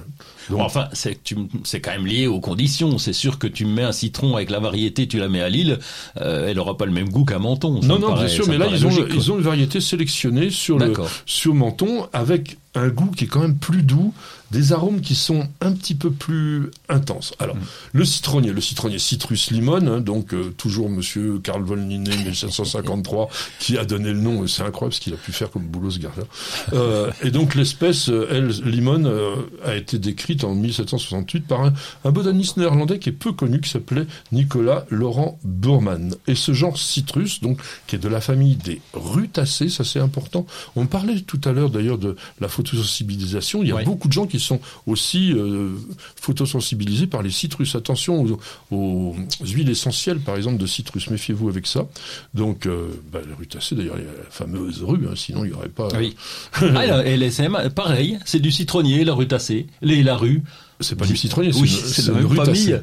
Speaker 2: Donc-
Speaker 3: enfin, c'est tu c'est quand même lié aux conditions. C'est sûr que tu me mets un citron avec la variété, tu la mets à Lille, euh, elle aura pas le même goût qu'un menton.
Speaker 2: Non, non,
Speaker 3: paraît-
Speaker 2: bien sûr, mais là, ils ont, ils ont une variété sélectionnée sur le sur menton avec un goût qui est quand même plus doux, des arômes qui sont un petit peu plus intenses. Alors,
Speaker 3: Mm.
Speaker 2: le citronnier, le citronnier Citrus limon, hein, donc euh, toujours Monsieur Carl von Linné, 1553, qui a donné le nom, c'est incroyable ce qu'il a pu faire comme boulot ce gars-là. Euh, et donc l'espèce, euh, elle, limon, euh, a été décrite en 1768 par un, un botaniste néerlandais qui est peu connu, qui s'appelait Nicolas Laurent Burman. Et ce genre citrus, donc, qui est de la famille des rutacées, ça c'est important. On parlait tout à l'heure d'ailleurs de la photosensibilisation. Il y a beaucoup de gens qui sont aussi euh, photosensibilisés par les citrus. Attention aux, aux huiles essentielles, par exemple, de citrus. Méfiez-vous avec ça. Donc, euh, bah, la rutacée, d'ailleurs, il y a la fameuse rue, hein, sinon il n'y aurait pas...
Speaker 3: Oui. ah, la LSM, pareil, c'est du citronnier, la rutacée, les, la rue.
Speaker 2: C'est pas du citronnier,
Speaker 3: Oui,
Speaker 2: c'est
Speaker 3: c'est
Speaker 2: une,
Speaker 3: famille.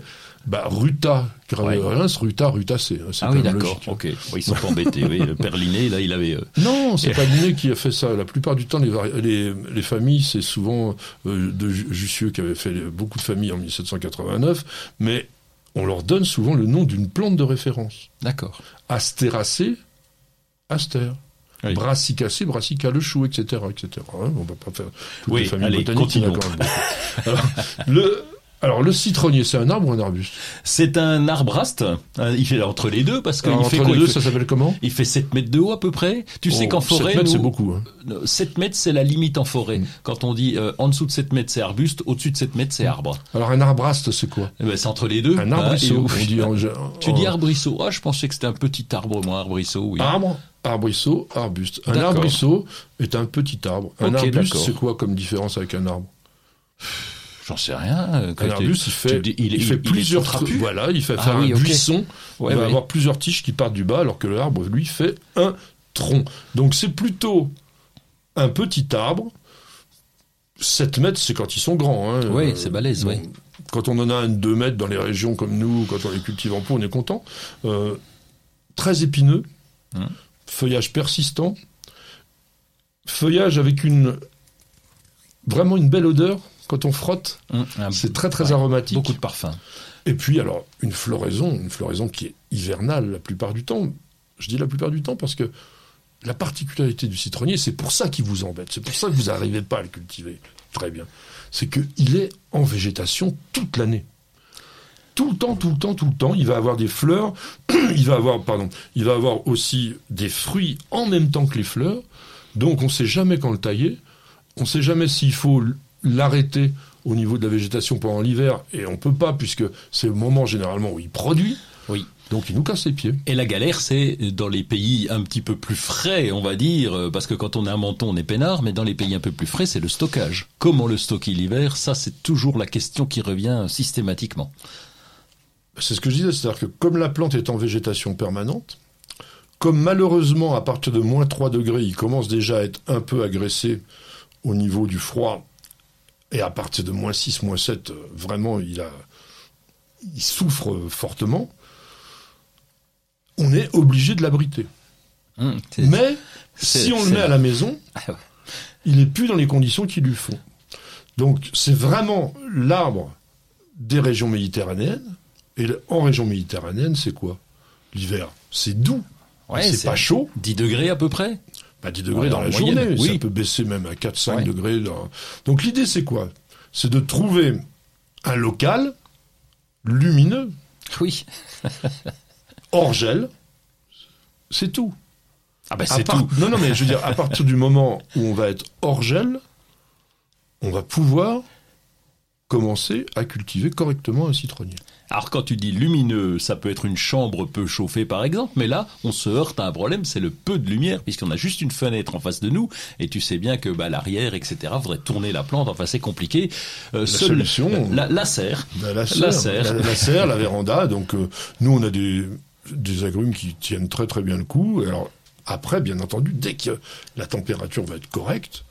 Speaker 2: Bah, ruta,
Speaker 3: Ouais.
Speaker 2: Reims, ruta, hein, c'est
Speaker 3: Ah oui, d'accord. Ok. Bon, ils sont pas embêtés. Oui, le père Linné, là, il avait. euh,
Speaker 2: Non, c'est pas Linné qui a fait ça. La plupart du temps, les, vari- les, les familles, c'est souvent euh, de Ju- Jussieu qui avait fait beaucoup de familles en 1789, mais on leur donne souvent le nom d'une plante de référence.
Speaker 3: D'accord.
Speaker 2: Astéracée, Aster.
Speaker 3: Oui.
Speaker 2: Brassicacée, Brassica le chou, etc., etc. Hein, on va pas faire toutes
Speaker 3: Oui,
Speaker 2: les familles
Speaker 3: allez,
Speaker 2: botaniques,
Speaker 3: continuons.
Speaker 2: alors, le, alors, le citronnier, c'est un arbre ou un arbuste
Speaker 3: C'est un arbraste. hein, Il fait entre les deux parce qu'il
Speaker 2: Alors,
Speaker 3: fait
Speaker 2: Entre
Speaker 3: quoi
Speaker 2: les
Speaker 3: il
Speaker 2: deux,
Speaker 3: fait,
Speaker 2: ça s'appelle comment
Speaker 3: il fait 7 mètres de haut à peu près. Tu sais
Speaker 2: Oh,
Speaker 3: qu'en
Speaker 2: 7
Speaker 3: forêt,
Speaker 2: mètres, c'est beaucoup. Hein.
Speaker 3: euh, 7 mètres, c'est la limite en forêt.
Speaker 2: Mm.
Speaker 3: Quand on dit euh, en dessous de 7 mètres, c'est arbuste, au-dessus de 7 mètres, c'est arbre.
Speaker 2: Alors, un arbraste, c'est quoi
Speaker 3: Eh ben, c'est entre les deux.
Speaker 2: Un
Speaker 3: hein,
Speaker 2: arbrisseau. dit en-
Speaker 3: Tu dis arbrisseau. Ah, je pensais que c'était un petit arbre, moi, arbrisseau, oui.
Speaker 2: Arbre, arbrisseau, arbuste. Un arbrisseau est un petit arbre. Un
Speaker 3: Ok,
Speaker 2: arbuste, c'est quoi comme différence avec un arbre?
Speaker 3: J'en sais rien. euh,
Speaker 2: Un
Speaker 3: tu-
Speaker 2: arbuste, il fait,
Speaker 3: dis-
Speaker 2: il,
Speaker 3: il-
Speaker 2: fait
Speaker 3: il
Speaker 2: plusieurs
Speaker 3: tout trapu.
Speaker 2: tru- Voilà, il fait
Speaker 3: Ah
Speaker 2: faire
Speaker 3: oui,
Speaker 2: un buisson.
Speaker 3: Ouais,
Speaker 2: il va
Speaker 3: ouais.
Speaker 2: avoir plusieurs tiges qui partent du bas, alors que l'arbre, lui, fait un tronc. Donc c'est plutôt un petit arbre. 7 mètres, c'est quand ils sont grands. Hein. Euh,
Speaker 3: c'est balèze,
Speaker 2: bon,
Speaker 3: ouais.
Speaker 2: Quand on en a un de 2 mètres dans les régions comme nous, quand on les cultive en pot, on est content. Euh, très épineux,
Speaker 3: Hum.
Speaker 2: feuillage persistant, feuillage avec une vraiment une belle odeur quand on frotte.
Speaker 3: Hum,
Speaker 2: C'est très très
Speaker 3: ouais,
Speaker 2: aromatique.
Speaker 3: Beaucoup de parfum.
Speaker 2: Et puis alors une floraison, une floraison qui est hivernale la plupart du temps. Je dis la plupart du temps parce que la particularité du citronnier, c'est pour ça qu'il vous embête, c'est pour ça que vous n'arrivez pas à le cultiver. Très bien. C'est qu'il est en végétation toute l'année. Tout le temps, tout le temps, tout le temps, il va avoir des fleurs, il va avoir, pardon, il va avoir aussi des fruits en même temps que les fleurs. Donc on ne sait jamais quand le tailler, on ne sait jamais s'il faut l'arrêter au niveau de la végétation pendant l'hiver, et on peut pas puisque c'est le moment généralement où il produit.
Speaker 3: Oui.
Speaker 2: Donc il nous casse les pieds.
Speaker 3: Et la galère, c'est dans les pays un petit peu plus frais, on va dire, euh, parce que quand on est un menton, on est peinard, mais dans les pays un peu plus frais, c'est le stockage. Comment le stocker l'hiver Ça, c'est toujours la question qui revient systématiquement.
Speaker 2: C'est ce que je disais, c'est-à-dire que comme la plante est en végétation permanente, comme malheureusement à partir de moins 3 degrés, il commence déjà à être un peu agressé au niveau du froid, et à partir de moins 6, moins 7, euh, vraiment il, a, il souffre fortement, on est obligé de l'abriter.
Speaker 3: C'est-
Speaker 2: Mais si on le met à la maison,
Speaker 3: Ah ouais.
Speaker 2: il n'est plus dans les conditions qu'il lui faut. Donc c'est vraiment l'arbre des régions méditerranéennes. Et en région méditerranéenne, c'est quoi? L'hiver, c'est doux.
Speaker 3: Ouais,
Speaker 2: c'est pas chaud.
Speaker 3: 10 degrés à peu près
Speaker 2: Pas 10 degrés
Speaker 3: Ouais,
Speaker 2: dans la
Speaker 3: moyenne,
Speaker 2: journée.
Speaker 3: oui.
Speaker 2: Ça peut baisser même à 4-5
Speaker 3: Ouais.
Speaker 2: degrés. dans- Donc l'idée, c'est quoi? C'est de trouver un local lumineux,
Speaker 3: Oui.
Speaker 2: hors gel. C'est tout.
Speaker 3: Ah ben
Speaker 2: À
Speaker 3: c'est
Speaker 2: part-
Speaker 3: tout.
Speaker 2: Non, non, mais je veux dire, à partir du moment où on va être hors gel, on va pouvoir commencer à cultiver correctement un citronnier.
Speaker 3: Alors quand tu dis lumineux, ça peut être une chambre peu chauffée par exemple, mais là on se heurte à un problème, c'est le peu de lumière, puisqu'on a juste une fenêtre en face de nous, et tu sais bien que bah, l'arrière, etc., faudrait tourner la plante, enfin c'est compliqué. Euh, seule-
Speaker 2: solution-
Speaker 3: la, la serre.
Speaker 2: La, la
Speaker 3: La
Speaker 2: serre, la, la serre, la véranda. Donc, euh, nous, on a des, des agrumes qui tiennent très très bien le coup. Alors, après, bien entendu, dès que la température va être correcte,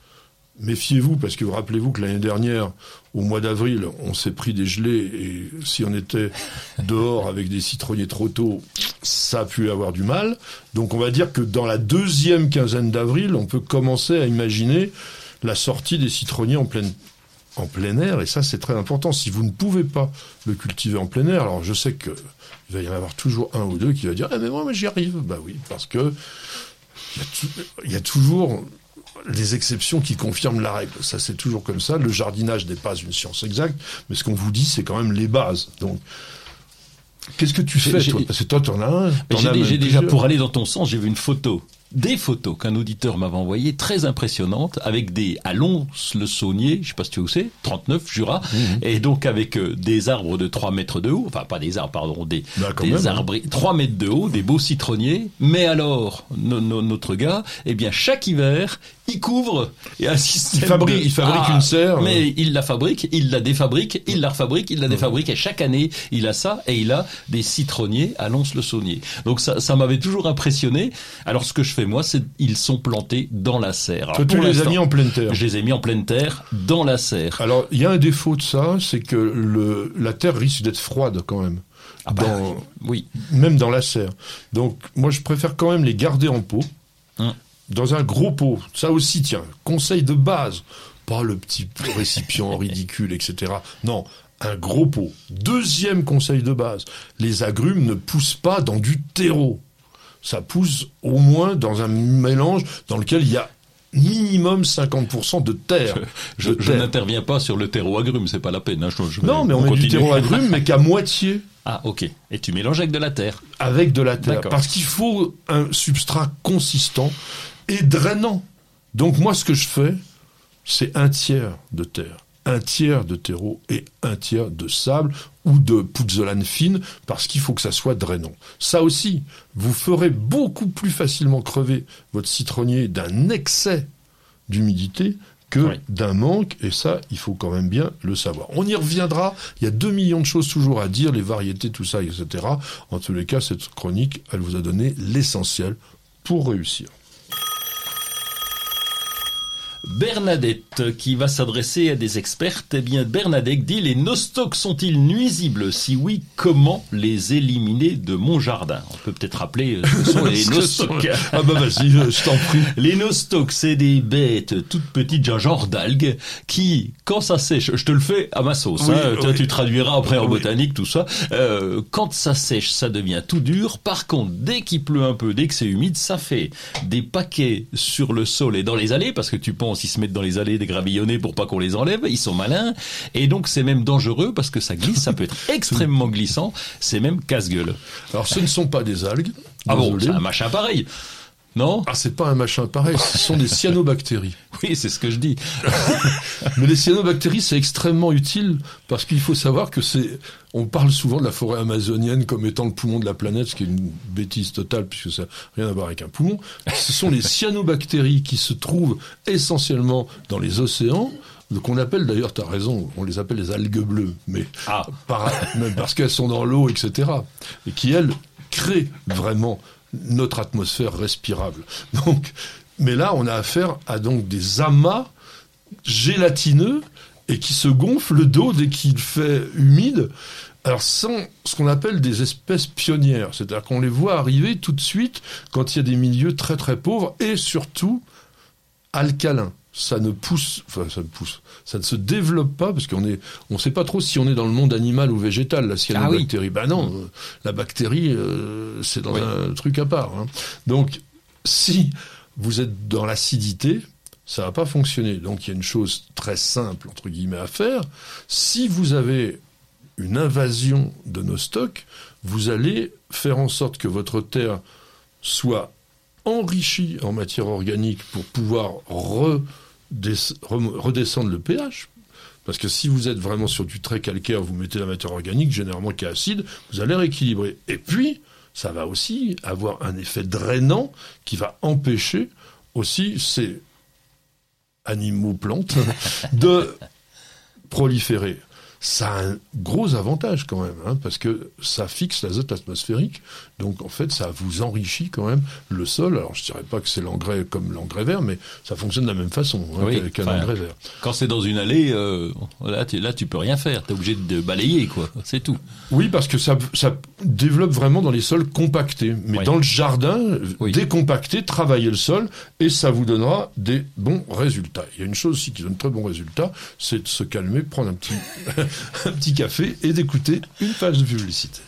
Speaker 2: méfiez-vous, parce que vous rappelez-vous que l'année dernière, au mois d'avril, on s'est pris des gelées, et si on était dehors avec des citronniers trop tôt, ça a pu avoir du mal. Donc, on va dire que dans la deuxième quinzaine d'avril, on peut commencer à imaginer la sortie des citronniers en plein air, et ça c'est très important. Si vous ne pouvez pas le cultiver en plein air, alors je sais que il va y en avoir toujours un ou deux qui va dire ah mais moi, j'y arrive. Bah oui, parce que il y a toujours des exceptions qui confirment la règle. Ça c'est toujours comme ça. Le jardinage n'est pas une science exacte, mais ce qu'on vous dit c'est quand même les bases. Donc Qu'est-ce que tu fais, toi Parce que toi, t'en as un.
Speaker 3: J'ai déjà, pour aller dans ton sens, j'ai vu une photo des photos qu'un auditeur m'avait envoyées très impressionnantes avec des à Lons-le-Saunier, je sais pas si tu sais où c'est, 39 Jura,
Speaker 2: Mhm.
Speaker 3: et donc avec euh, des arbres de 3 mètres de haut, enfin pas des arbres, pardon, des,
Speaker 2: Bah,
Speaker 3: des
Speaker 2: même, hein.
Speaker 3: arbres 3 mètres de haut, des beaux citronniers, mais alors no- no- notre gars, eh bien chaque hiver, il couvre et système
Speaker 2: Il fabrique-
Speaker 3: de-
Speaker 2: il fabrique une serre,
Speaker 3: mais il la fabrique, il la défabrique, il la refabrique, il la défabrique, et chaque année, il a ça, et il a des citronniers à Lons-le-Saunier. Donc ça, ça m'avait toujours impressionné. Alors ce que je fais moi, c'est ils sont plantés dans la serre. Alors,
Speaker 2: tu les as mis en pleine terre.
Speaker 3: Je les ai mis en pleine terre, dans la serre.
Speaker 2: Alors, il y a un défaut de ça, c'est que le, la terre risque d'être froide quand même.
Speaker 3: Ah bah,
Speaker 2: Dans-
Speaker 3: oui.
Speaker 2: même dans la serre. Donc, moi, je préfère quand même les garder en pot,
Speaker 3: Hum.
Speaker 2: dans un gros pot. Ça aussi, tiens, conseil de base. Pas le petit récipient ridicule, etc. Non, un gros pot. Deuxième conseil de base. Les agrumes ne poussent pas dans du terreau. Ça pousse au moins dans un mélange dans lequel il y a minimum 50% de terre.
Speaker 3: Je, n'interviens pas sur le terreau agrume, c'est pas la peine. hein, je-
Speaker 2: Non, mais on, met
Speaker 3: continue.
Speaker 2: du terreau agrume, mais qu'à moitié
Speaker 3: Ah, ok. Et tu mélanges avec de la terre.
Speaker 2: avec de la terre. Parce qu'il faut un substrat consistant et drainant. Donc moi, ce que je fais, c'est un tiers de terre, un tiers de terreau et un tiers de sable ou de pouzzolane fine, parce qu'il faut que ça soit drainant. Ça aussi, vous ferez beaucoup plus facilement crever votre citronnier d'un excès d'humidité que
Speaker 3: Oui.
Speaker 2: d'un manque, et ça, il faut quand même bien le savoir. On y reviendra, il y a deux millions de choses toujours à dire, les variétés, tout ça, etc. En tous les cas, cette chronique, elle vous a donné l'essentiel pour réussir.
Speaker 3: Bernadette qui va s'adresser à des expertes. Eh bien, Bernadette dit les nostocs sont-ils nuisibles? Si oui, comment les éliminer de mon jardin? On peut peut-être rappeler euh, ce que sont les nostocs.
Speaker 2: Ah bah vas-y, je je t'en prie.
Speaker 3: Les nostocs, c'est des bêtes toutes petites, un genre d'algues, qui, quand ça sèche, je te le fais à ma sauce,
Speaker 2: Oui,
Speaker 3: hein, toi tu traduiras après en
Speaker 2: Oui.
Speaker 3: botanique, tout ça, euh, quand ça sèche, ça devient tout dur. Par contre, dès qu'il pleut un peu, dès que c'est humide, ça fait des paquets sur le sol et dans les allées, parce que tu penses, ils se mettent dans les allées des gravillonnés pour pas qu'on les enlève, ils sont malins, et donc c'est même dangereux parce que ça glisse, ça peut être extrêmement glissant, c'est même casse-gueule.
Speaker 2: Alors ce ne sont pas des algues.
Speaker 3: Ah bon, c'est un machin pareil, non
Speaker 2: Ah, c'est pas un machin pareil, ce sont des cyanobactéries.
Speaker 3: Oui, c'est ce que je dis.
Speaker 2: Mais les cyanobactéries, c'est extrêmement utile parce qu'il faut savoir que c'est. On parle souvent de la forêt amazonienne comme étant le poumon de la planète, ce qui est une bêtise totale puisque ça n'a rien à voir avec un poumon. Ce sont les cyanobactéries qui se trouvent essentiellement dans les océans. qu'on appelle d'ailleurs, tu as raison, on les appelle les algues bleues, mais
Speaker 3: Ah.
Speaker 2: par- même parce qu'elles sont dans l'eau, etc. Et qui, elles, créent vraiment notre atmosphère respirable. Donc, mais là, on a affaire à donc des amas gélatineux et qui se gonflent le dos dès qu'il fait humide. Alors, sont ce qu'on appelle des espèces pionnières, c'est-à-dire qu'on les voit arriver tout de suite quand il y a des milieux très très pauvres et surtout alcalins. Ça ne pousse, enfin ça ne pousse, ça ne se développe pas parce qu'on est, on sait pas trop si on est dans le monde animal ou végétal la cyanobactérie. Ben non, la bactérie euh, c'est dans
Speaker 3: Oui.
Speaker 2: un truc à part. hein. Donc si vous êtes dans l'acidité, ça va pas fonctionner. Donc il y a une chose très simple entre guillemets à faire. Si vous avez une invasion de nos stocks, vous allez faire en sorte que votre terre soit enrichie en matière organique pour pouvoir rem- redescendre le pH. Parce que si vous êtes vraiment sur du très calcaire, vous mettez la matière organique, généralement qui est acide, vous allez rééquilibrer. Et puis, ça va aussi avoir un effet drainant qui va empêcher aussi ces animaux plantes de proliférer. Ça a un gros avantage quand même, hein, parce que ça fixe l'azote atmosphérique, donc en fait ça vous enrichit quand même le sol. Alors je dirais pas que c'est l'engrais comme l'engrais vert, mais ça fonctionne de la même façon hein,
Speaker 3: Oui,
Speaker 2: qu'un-
Speaker 3: enfin,
Speaker 2: engrais vert.
Speaker 3: Quand c'est dans une allée, euh, là, tu, là, tu peux rien faire. T'es obligé de balayer, quoi. C'est tout.
Speaker 2: Oui, parce que ça, ça développe vraiment dans les sols compactés. Mais
Speaker 3: Oui.
Speaker 2: dans le jardin,
Speaker 3: Oui.
Speaker 2: décompacter, travailler le sol, et ça vous donnera des bons résultats. Il y a une chose aussi qui donne très bons résultats, c'est de se calmer, prendre un petit, un petit café et d'écouter une page de publicité.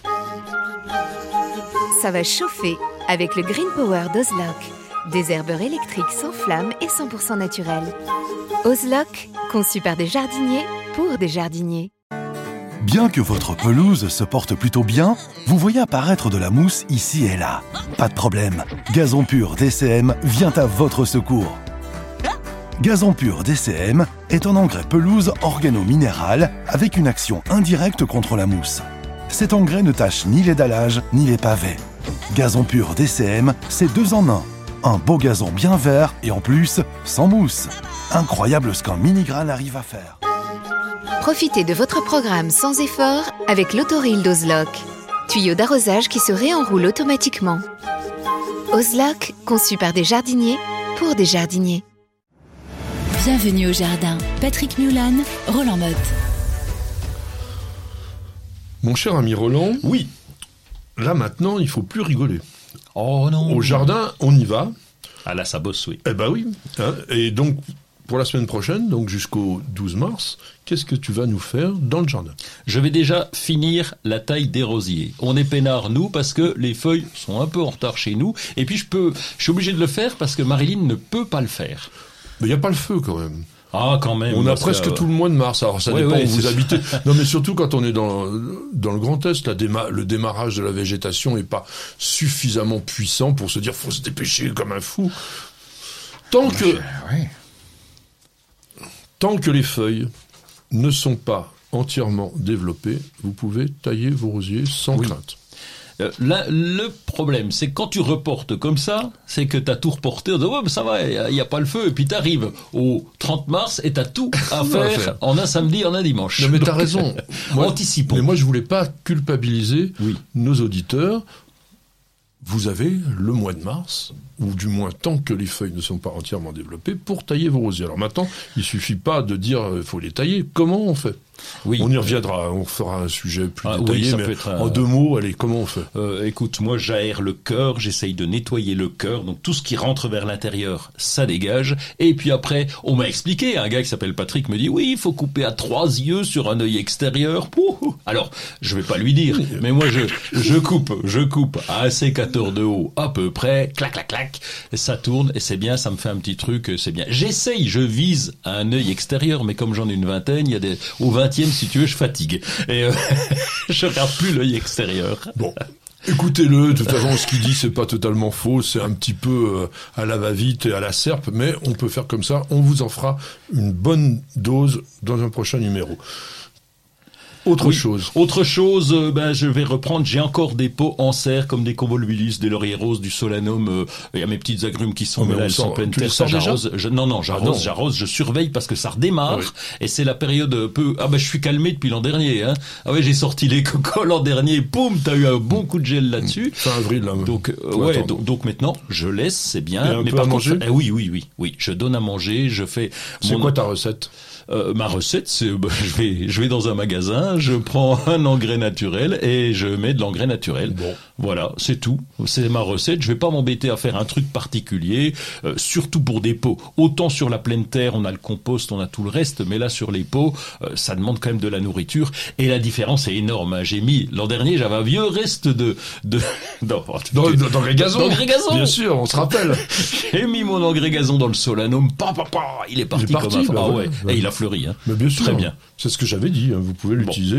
Speaker 6: Ça va chauffer avec le Green Power d'Ozlock. Des herbeurs électriques sans flamme et 100% naturels. Ozlock, conçu par des jardiniers pour des jardiniers.
Speaker 7: Bien que votre pelouse se porte plutôt bien, vous voyez apparaître de la mousse ici et là. Pas de problème, Gazon Pur DCM vient à votre secours. Gazon Pur DCM est un engrais pelouse organo-minéral avec une action indirecte contre la mousse. Cet engrais ne tâche ni les dallages ni les pavés. Gazon Pur DCM, c'est deux en un. Un beau gazon bien vert et en plus, sans mousse. Incroyable ce qu'un mini-grain arrive à faire.
Speaker 6: Profitez de votre programme sans effort avec l'autoril d'Ozlock. Tuyau d'arrosage qui se réenroule automatiquement. Ozlock, conçu par des jardiniers pour des jardiniers.
Speaker 1: Bienvenue au jardin. Patrick Mulan, Roland Motte.
Speaker 2: Mon cher ami Roland,
Speaker 3: Oui.
Speaker 2: Là maintenant, il faut plus rigoler.
Speaker 3: Oh non.
Speaker 2: Au jardin, on y va.
Speaker 3: Ah là, ça bosse, oui.
Speaker 2: Eh ben oui. hein. Et donc, pour la semaine prochaine, donc jusqu'au 12 mars, qu'est-ce que tu vas nous faire dans le jardin?
Speaker 3: Je vais déjà finir la taille des rosiers. On est peinard nous parce que les feuilles sont un peu en retard chez nous. Et puis je peux, je suis obligé de le faire parce que Marilyn ne peut pas le faire.
Speaker 2: Mais il n'y a pas le feu quand même.
Speaker 3: Ah, quand même.
Speaker 2: On a
Speaker 3: que,
Speaker 2: presque
Speaker 3: euh,
Speaker 2: tout le mois de mars. Alors ça
Speaker 3: Ouais,
Speaker 2: dépend
Speaker 3: ouais,
Speaker 2: où vous habitez. Non, mais surtout quand on est dans dans le Grand Est, la déma- le démarrage de la végétation est pas suffisamment puissant pour se dire faut se dépêcher comme un fou. Tant que tant que les feuilles ne sont pas entièrement développées, vous pouvez tailler vos rosiers sans crainte.
Speaker 3: Euh, là, le problème, c'est que quand tu reportes comme ça, c'est que t'as tout reporté. On dit, ouais, mais ça va, il n'y a, pas le feu. Et puis t'arrives au 30 mars et t'as tout à faire, en un samedi, en un dimanche.
Speaker 2: Non mais t'as
Speaker 3: Donc,
Speaker 2: raison.
Speaker 3: Anticipons.
Speaker 2: Mais moi je voulais pas culpabiliser
Speaker 3: Oui.
Speaker 2: nos auditeurs. Vous avez le mois de mars, ou du moins tant que les feuilles ne sont pas entièrement développées, pour tailler vos rosiers. Alors maintenant, il suffit pas de dire il faut les tailler. Comment on fait?
Speaker 3: Oui.
Speaker 2: On y reviendra, on fera un sujet plus
Speaker 3: Ah, oui,
Speaker 2: détaillé,
Speaker 3: ça
Speaker 2: mais
Speaker 3: être
Speaker 2: en deux mots, allez, comment on fait
Speaker 3: Euh, écoute, moi j'aère le cœur, j'essaye de nettoyer le cœur, donc tout ce qui rentre vers l'intérieur, ça dégage. Et puis après, on m'a expliqué, un gars qui s'appelle Patrick me dit oui, il faut couper à trois yeux sur un œil extérieur. Pouh. Alors, je vais pas lui dire, mais moi je je coupe, je coupe à sécateur de haut à peu près, clac clac clac, et ça tourne et c'est bien, ça me fait un petit truc, c'est bien. J'essaye, je vise à un œil extérieur, mais comme j'en ai une vingtaine, il y a des au si tu veux, je fatigue et euh, je regarde plus l'œil extérieur.
Speaker 2: Bon. Écoutez-le, de toute façon, ce qu'il dit, c'est pas totalement faux, c'est un petit peu euh, à la va-vite et à la serpe, mais on peut faire comme ça, on vous en fera une bonne dose dans un prochain numéro. Autre
Speaker 3: Oui.
Speaker 2: chose.
Speaker 3: Autre chose, euh, ben, je vais reprendre, j'ai encore des pots en serre comme des convolvulus, des lauriers roses, du solanum, euh, il y a mes petites agrumes qui sont
Speaker 2: Oh, mais
Speaker 3: là, elles
Speaker 2: sort-
Speaker 3: sont pleines terre, ça j'arrose. Je- Non, non,
Speaker 2: Ah
Speaker 3: j'arrose,
Speaker 2: non.
Speaker 3: j'arrose, je surveille parce que ça redémarre,
Speaker 2: Ah oui.
Speaker 3: et c'est la période un peu, ah ben je suis calmé depuis l'an dernier, hein. Ah ouais, j'ai sorti les cocos l'an dernier, poum, t'as eu un bon coup de gel là-dessus.
Speaker 2: Fin avril, là.
Speaker 3: Donc, euh, ouais, donc, donc maintenant, je laisse, c'est
Speaker 2: Et
Speaker 3: bien.
Speaker 2: un
Speaker 3: mais
Speaker 2: peu
Speaker 3: par
Speaker 2: à
Speaker 3: contre,
Speaker 2: manger
Speaker 3: eh oui, oui, oui, oui, je donne à manger, je fais.
Speaker 2: C'est
Speaker 3: mon-
Speaker 2: quoi ta recette?
Speaker 3: Euh, ma recette, c'est bah, je vais je vais dans un magasin, je prends un engrais naturel et je mets de l'engrais naturel.
Speaker 2: Bon.
Speaker 3: Voilà, c'est tout. C'est ma recette. Je vais pas m'embêter à faire un truc particulier, euh, surtout pour des pots. Autant sur la pleine terre, on a le compost, on a tout le reste, mais là sur les pots, euh, ça demande quand même de la nourriture et la différence est énorme. hein. J'ai mis l'an dernier, j'avais un vieux reste de de non,
Speaker 2: Dans, dans, dans les gazons
Speaker 3: D'engrais gazon.
Speaker 2: Bien sûr, on se rappelle.
Speaker 3: J'ai mis mon engrais gazon dans le solanum, pa, pa, pa, il est parti,
Speaker 2: parti,
Speaker 3: comme un
Speaker 2: bah
Speaker 3: ah
Speaker 2: ouais,
Speaker 3: ouais, et il a hein.
Speaker 2: Mais bien sûr.
Speaker 3: Très bien.
Speaker 2: C'est ce que j'avais dit. hein, Vous pouvez l'utiliser.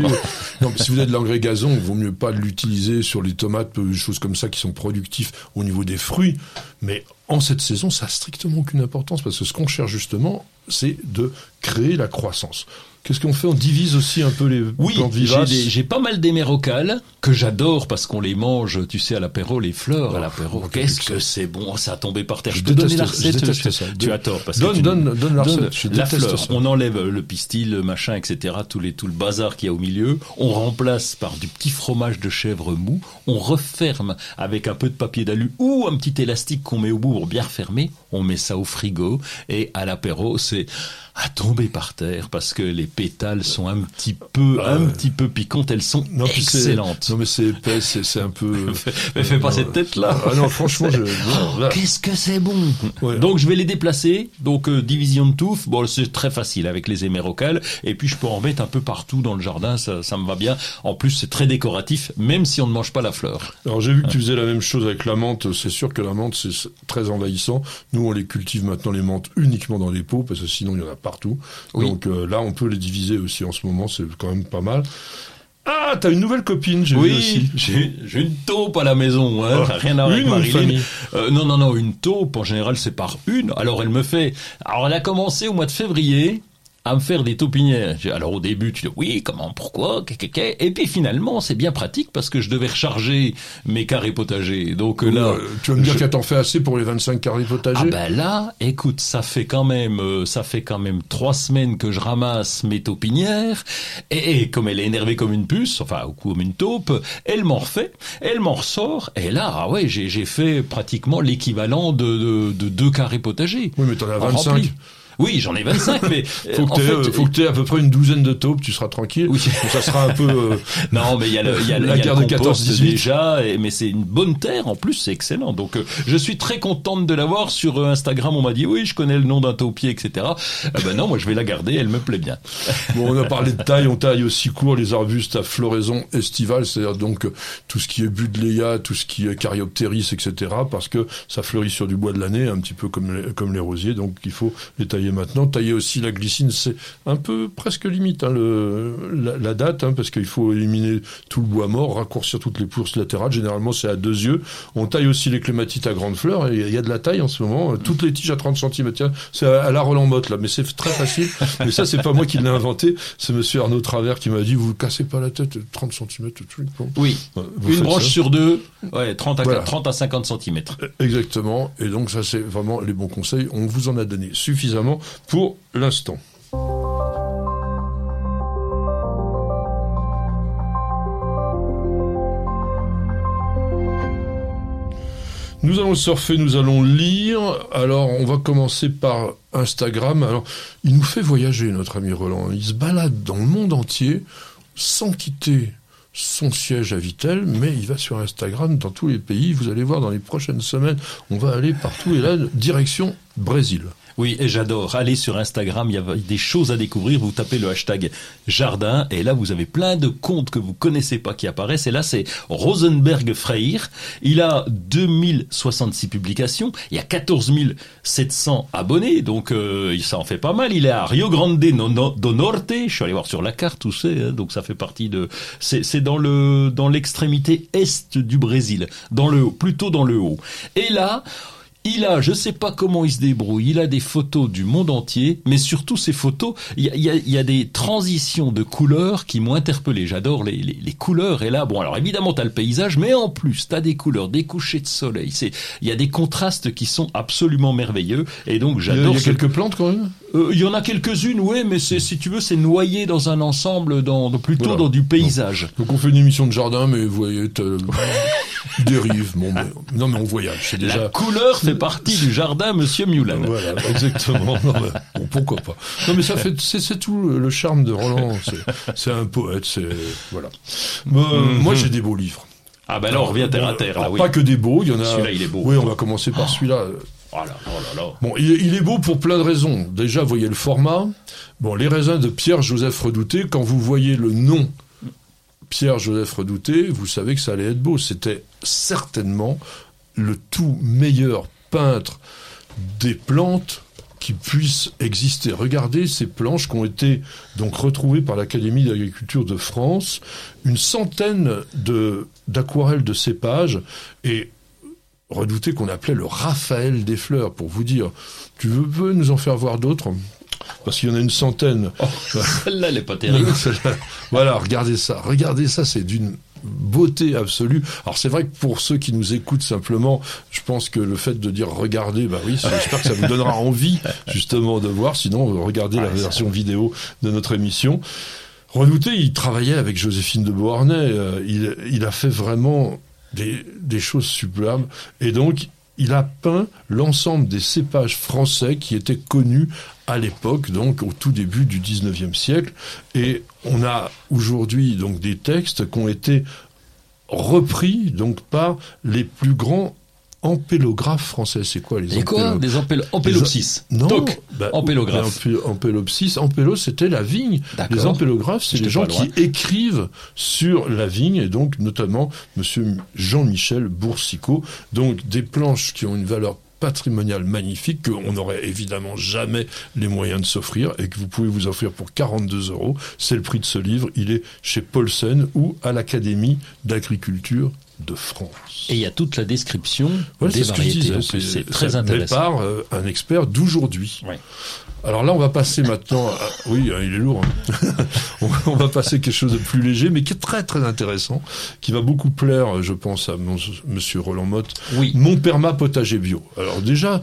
Speaker 2: non, mais si vous avez de l'engrais gazon, il vaut mieux pas l'utiliser sur les tomates, euh, des choses comme ça qui sont productifs au niveau des fruits. Mais en cette saison, ça a strictement aucune importance parce que ce qu'on cherche justement, c'est de créer la croissance. Qu'est-ce qu'on fait? On divise aussi un peu les
Speaker 3: Oui,
Speaker 2: plantes
Speaker 3: j'ai
Speaker 2: vivaces.
Speaker 3: j'ai pas mal d'émérocales que j'adore parce qu'on les mange, tu sais, à l'apéro, les fleurs à
Speaker 2: Oh,
Speaker 3: l'apéro.
Speaker 2: oh,
Speaker 3: Qu'est-ce que c'est bon, ça a tombé par terre.
Speaker 2: Je
Speaker 3: donner
Speaker 2: déteste
Speaker 3: la
Speaker 2: je
Speaker 3: tu-
Speaker 2: ça.
Speaker 3: Tu
Speaker 2: Donne-
Speaker 3: as tort parce
Speaker 2: donne-
Speaker 3: que tu-
Speaker 2: donne- donne la recette, je
Speaker 3: la fleur.
Speaker 2: ça.
Speaker 3: On enlève le pistil, le machin, etc. Tout les tout le bazar qu'il y a au milieu. On remplace par du petit fromage de chèvre mou. On referme avec un peu de papier d'alu ou un petit élastique qu'on met au bout pour bien refermer. On met ça au frigo et à l'apéro, c'est à tomber par terre parce que les pétales sont un petit peu, un petit peu piquantes. Elles sont
Speaker 2: Non,
Speaker 3: excellentes.
Speaker 2: Non, mais c'est épais, c'est c'est un peu.
Speaker 3: Mais fais pas cette tête-là.
Speaker 2: Ah non, franchement, je. là.
Speaker 3: Qu'est-ce que c'est bon
Speaker 2: Ouais.
Speaker 3: Donc je vais les déplacer. Donc euh, division de touffe, bon c'est très facile avec les émérocales. Et puis je peux en mettre un peu partout dans le jardin, ça, ça me va bien. En plus c'est très décoratif, même si on ne mange pas la fleur.
Speaker 2: Alors j'ai vu que tu faisais la même chose avec la menthe. C'est sûr que la menthe c'est très envahissant. Nous on les cultive maintenant les menthes uniquement dans les pots parce que sinon il y en a partout.
Speaker 3: Oui.
Speaker 2: Donc euh, là on peut les diviser aussi en ce moment. C'est quand même pas mal. Ah, t'as une nouvelle copine, j'ai
Speaker 3: Oui,
Speaker 2: aussi.
Speaker 3: j'ai une taupe à la maison, hein,
Speaker 2: Oh,
Speaker 3: rien à voir avec Marilyn. Euh, non, non, non, une taupe, en général, c'est par une. Alors, elle me fait... Alors, elle a commencé au mois de février à me faire des taupinières. Alors, au début, tu dis, oui, comment, pourquoi, Et puis, finalement, c'est bien pratique parce que je devais recharger mes carrés potagers. Donc, là...
Speaker 2: Tu vas me dire
Speaker 3: je-
Speaker 2: qu'elle t'en fait assez pour les 25 carrés potagers
Speaker 3: Ah ben là, écoute, ça fait quand même, euh, ça fait quand même trois semaines que je ramasse mes taupinières et, et comme elle est énervée comme une puce, enfin ou comme une taupe, elle m'en refait, elle m'en ressort et là, ah ouais, j'ai j'ai fait pratiquement l'équivalent de, de, de deux carrés potagers.
Speaker 2: Oui, mais t'en as
Speaker 3: En
Speaker 2: 25.
Speaker 3: rempli. Oui, j'en ai 25, mais euh,
Speaker 2: Faut que
Speaker 3: en
Speaker 2: t'aies
Speaker 3: fait,
Speaker 2: euh, t'aies à peu près une douzaine de taupes, tu seras tranquille.
Speaker 3: Oui.
Speaker 2: Ça sera un peu... euh,
Speaker 3: Non, mais il y a le, il y a, le-
Speaker 2: La
Speaker 3: il y a
Speaker 2: guerre
Speaker 3: le
Speaker 2: de
Speaker 3: compost
Speaker 2: 14-18.
Speaker 3: déjà, et- mais c'est une bonne terre en plus, c'est excellent. Donc euh, je suis très contente de l'avoir sur euh, Instagram. On m'a dit oui, je connais le nom d'un taupier, etc. Euh, ben non, moi je vais la garder, elle me plaît bien.
Speaker 2: Bon, on a parlé de taille, on taille aussi court les arbustes à floraison estivale, c'est-à-dire donc euh, tout ce qui est buddleia, tout ce qui est caryoptéris, etc., parce que ça fleurit sur du bois de l'année, un petit peu comme les, comme les rosiers, donc il faut les tailler maintenant. Tailler aussi la glycine, c'est un peu presque limite hein, le, la, la date, hein, parce qu'il faut éliminer tout le bois mort, raccourcir toutes les pousses latérales, généralement c'est à deux yeux. On taille aussi les clématites à grandes fleurs, et il y a de la taille en ce moment, toutes les tiges à 30 cm, tiens, c'est à, à la Roland Motte là, mais c'est très facile. mais ça, c'est pas moi qui l'ai inventé, c'est monsieur Arnaud Travers qui m'a dit, vous vous cassez pas la tête, 30 cm, tout. Bon.
Speaker 3: Oui,
Speaker 2: vous
Speaker 3: une branche
Speaker 2: ça.
Speaker 3: sur deux, ouais, 30 à,
Speaker 2: Voilà.
Speaker 3: 30 à 50 cm.
Speaker 2: Exactement. Et donc ça, c'est vraiment les bons conseils. On vous en a donné suffisamment pour l'instant. Nous allons surfer, nous allons lire. Alors, on va commencer par Instagram. Alors, il nous fait voyager, notre ami Roland. Il se balade dans le monde entier sans quitter son siège à Vitel, mais il va sur Instagram dans tous les pays. Vous allez voir dans les prochaines semaines, on va aller partout et là, direction Brésil.
Speaker 3: Oui, et j'adore. Allez sur Instagram, il y a des choses à découvrir. Vous tapez le hashtag jardin et là vous avez plein de comptes que vous connaissez pas qui apparaissent. Et là c'est Rosenberg Freyr. Il a 2066 publications. Il y a 14 700 abonnés, donc euh, ça en fait pas mal. Il est à Rio Grande do Norte. Je suis allé voir sur la carte où c'est. hein, donc ça fait partie de. C'est dans le dans l'extrémité est du Brésil, dans le plutôt dans le haut. Et là. Il a, je sais pas comment il se débrouille, il a des photos du monde entier, mais surtout ces photos, il y a, y a- y a des transitions de couleurs qui m'ont interpellé. J'adore les, les, les couleurs. Et là, bon, alors évidemment, t'as le paysage, mais en plus, t'as des couleurs, des couchers de soleil. C'est, il y a des contrastes qui sont absolument merveilleux. Et donc,
Speaker 2: Il y a, il
Speaker 3: j'adore.
Speaker 2: y a
Speaker 3: ce-
Speaker 2: quelques plantes quand même
Speaker 3: Euh, Il y en a quelques-unes, ouais, mais c'est, si tu veux, c'est noyé dans un ensemble, dans, dans- plutôt
Speaker 2: Voilà.
Speaker 3: dans du paysage.
Speaker 2: Donc on fait une émission de jardin, mais vous voyez, t'as- dérive. Bon, mais- non mais on voyage, c'est
Speaker 3: La
Speaker 2: déjà...
Speaker 3: couleur fait partie du jardin, Monsieur Mulan.
Speaker 2: Voilà, exactement. Non, mais, bon, pourquoi pas. Non, mais ça fait, c'est, tout le charme de Roland. C'est, un poète, c'est, voilà. Euh, Moi, j'ai des beaux livres.
Speaker 3: Ah ben là, on revient terre à terre, là, oui.
Speaker 2: Pas que des beaux, il y en a.
Speaker 3: Celui-là, il est beau.
Speaker 2: Oui, on va commencer par celui-là.
Speaker 3: Oh.
Speaker 2: Bon, il, est- beau pour plein de raisons. Déjà, voyez le format. Bon, les raisins de Pierre-Joseph Redouté, quand vous voyez le nom Pierre-Joseph Redouté, vous savez que ça allait être beau. C'était certainement le tout meilleur peintre des plantes qui puissent exister. Regardez ces planches qui ont été donc retrouvées par l'Académie d'agriculture de France, une centaine de d'aquarelles de cépages et redouté qu'on appelait le Raphaël des fleurs, pour vous dire. Tu veux, veux nous en faire voir d'autres? Parce qu'il y en a une centaine.
Speaker 3: Celle-là, elle est pas terrible.
Speaker 2: voilà, regardez ça. Regardez ça, c'est d'une beauté absolue. Alors c'est vrai que pour ceux qui nous écoutent simplement, je pense que le fait de dire regardez, bah oui, j'espère que ça vous donnera envie justement de voir. Sinon, regardez la version vidéo de notre émission. Redouté, il travaillait avec Joséphine de Beauharnais. euh, il, il a fait vraiment des, des choses sublimes. Et donc, il a peint l'ensemble des cépages français qui étaient connus à l'époque, donc au tout début du 19e siècle. Et on a aujourd'hui donc des textes qui ont été repris donc par les plus grands ampélographes français. C'est quoi les
Speaker 3: Et quoi
Speaker 2: ampélo-
Speaker 3: Des ampél ampélopsis.
Speaker 2: non,
Speaker 3: Toc.
Speaker 2: bah,
Speaker 3: Ampélographe.
Speaker 2: mais ampé- Ampélopsis, ampélo, c'était la vigne.
Speaker 3: D'accord.
Speaker 2: Les ampélographes, c'est les gens
Speaker 3: loin.
Speaker 2: qui écrivent sur la vigne, et donc notamment Monsieur Jean-Michel Boursicot. Donc des planches qui ont une valeur patrimonial magnifique qu'on n'aurait évidemment jamais les moyens de s'offrir et que vous pouvez vous offrir pour 42 euros. C'est le prix de ce livre. Il est chez Paulsen ou à l'Académie d'agriculture de France.
Speaker 3: Et il y a toute la description
Speaker 2: Voilà,
Speaker 3: des variétés. C'est très intéressant.
Speaker 2: par euh, un expert d'aujourd'hui.
Speaker 3: Ouais.
Speaker 2: Alors là, on va passer maintenant. à- Oui, hein, il est lourd. hein. on va- passer à quelque chose de plus léger, mais qui est très très intéressant, qui va beaucoup plaire, je pense, à mon- Monsieur Roland Motte.
Speaker 3: Oui.
Speaker 2: Mon perma potager bio. Alors déjà,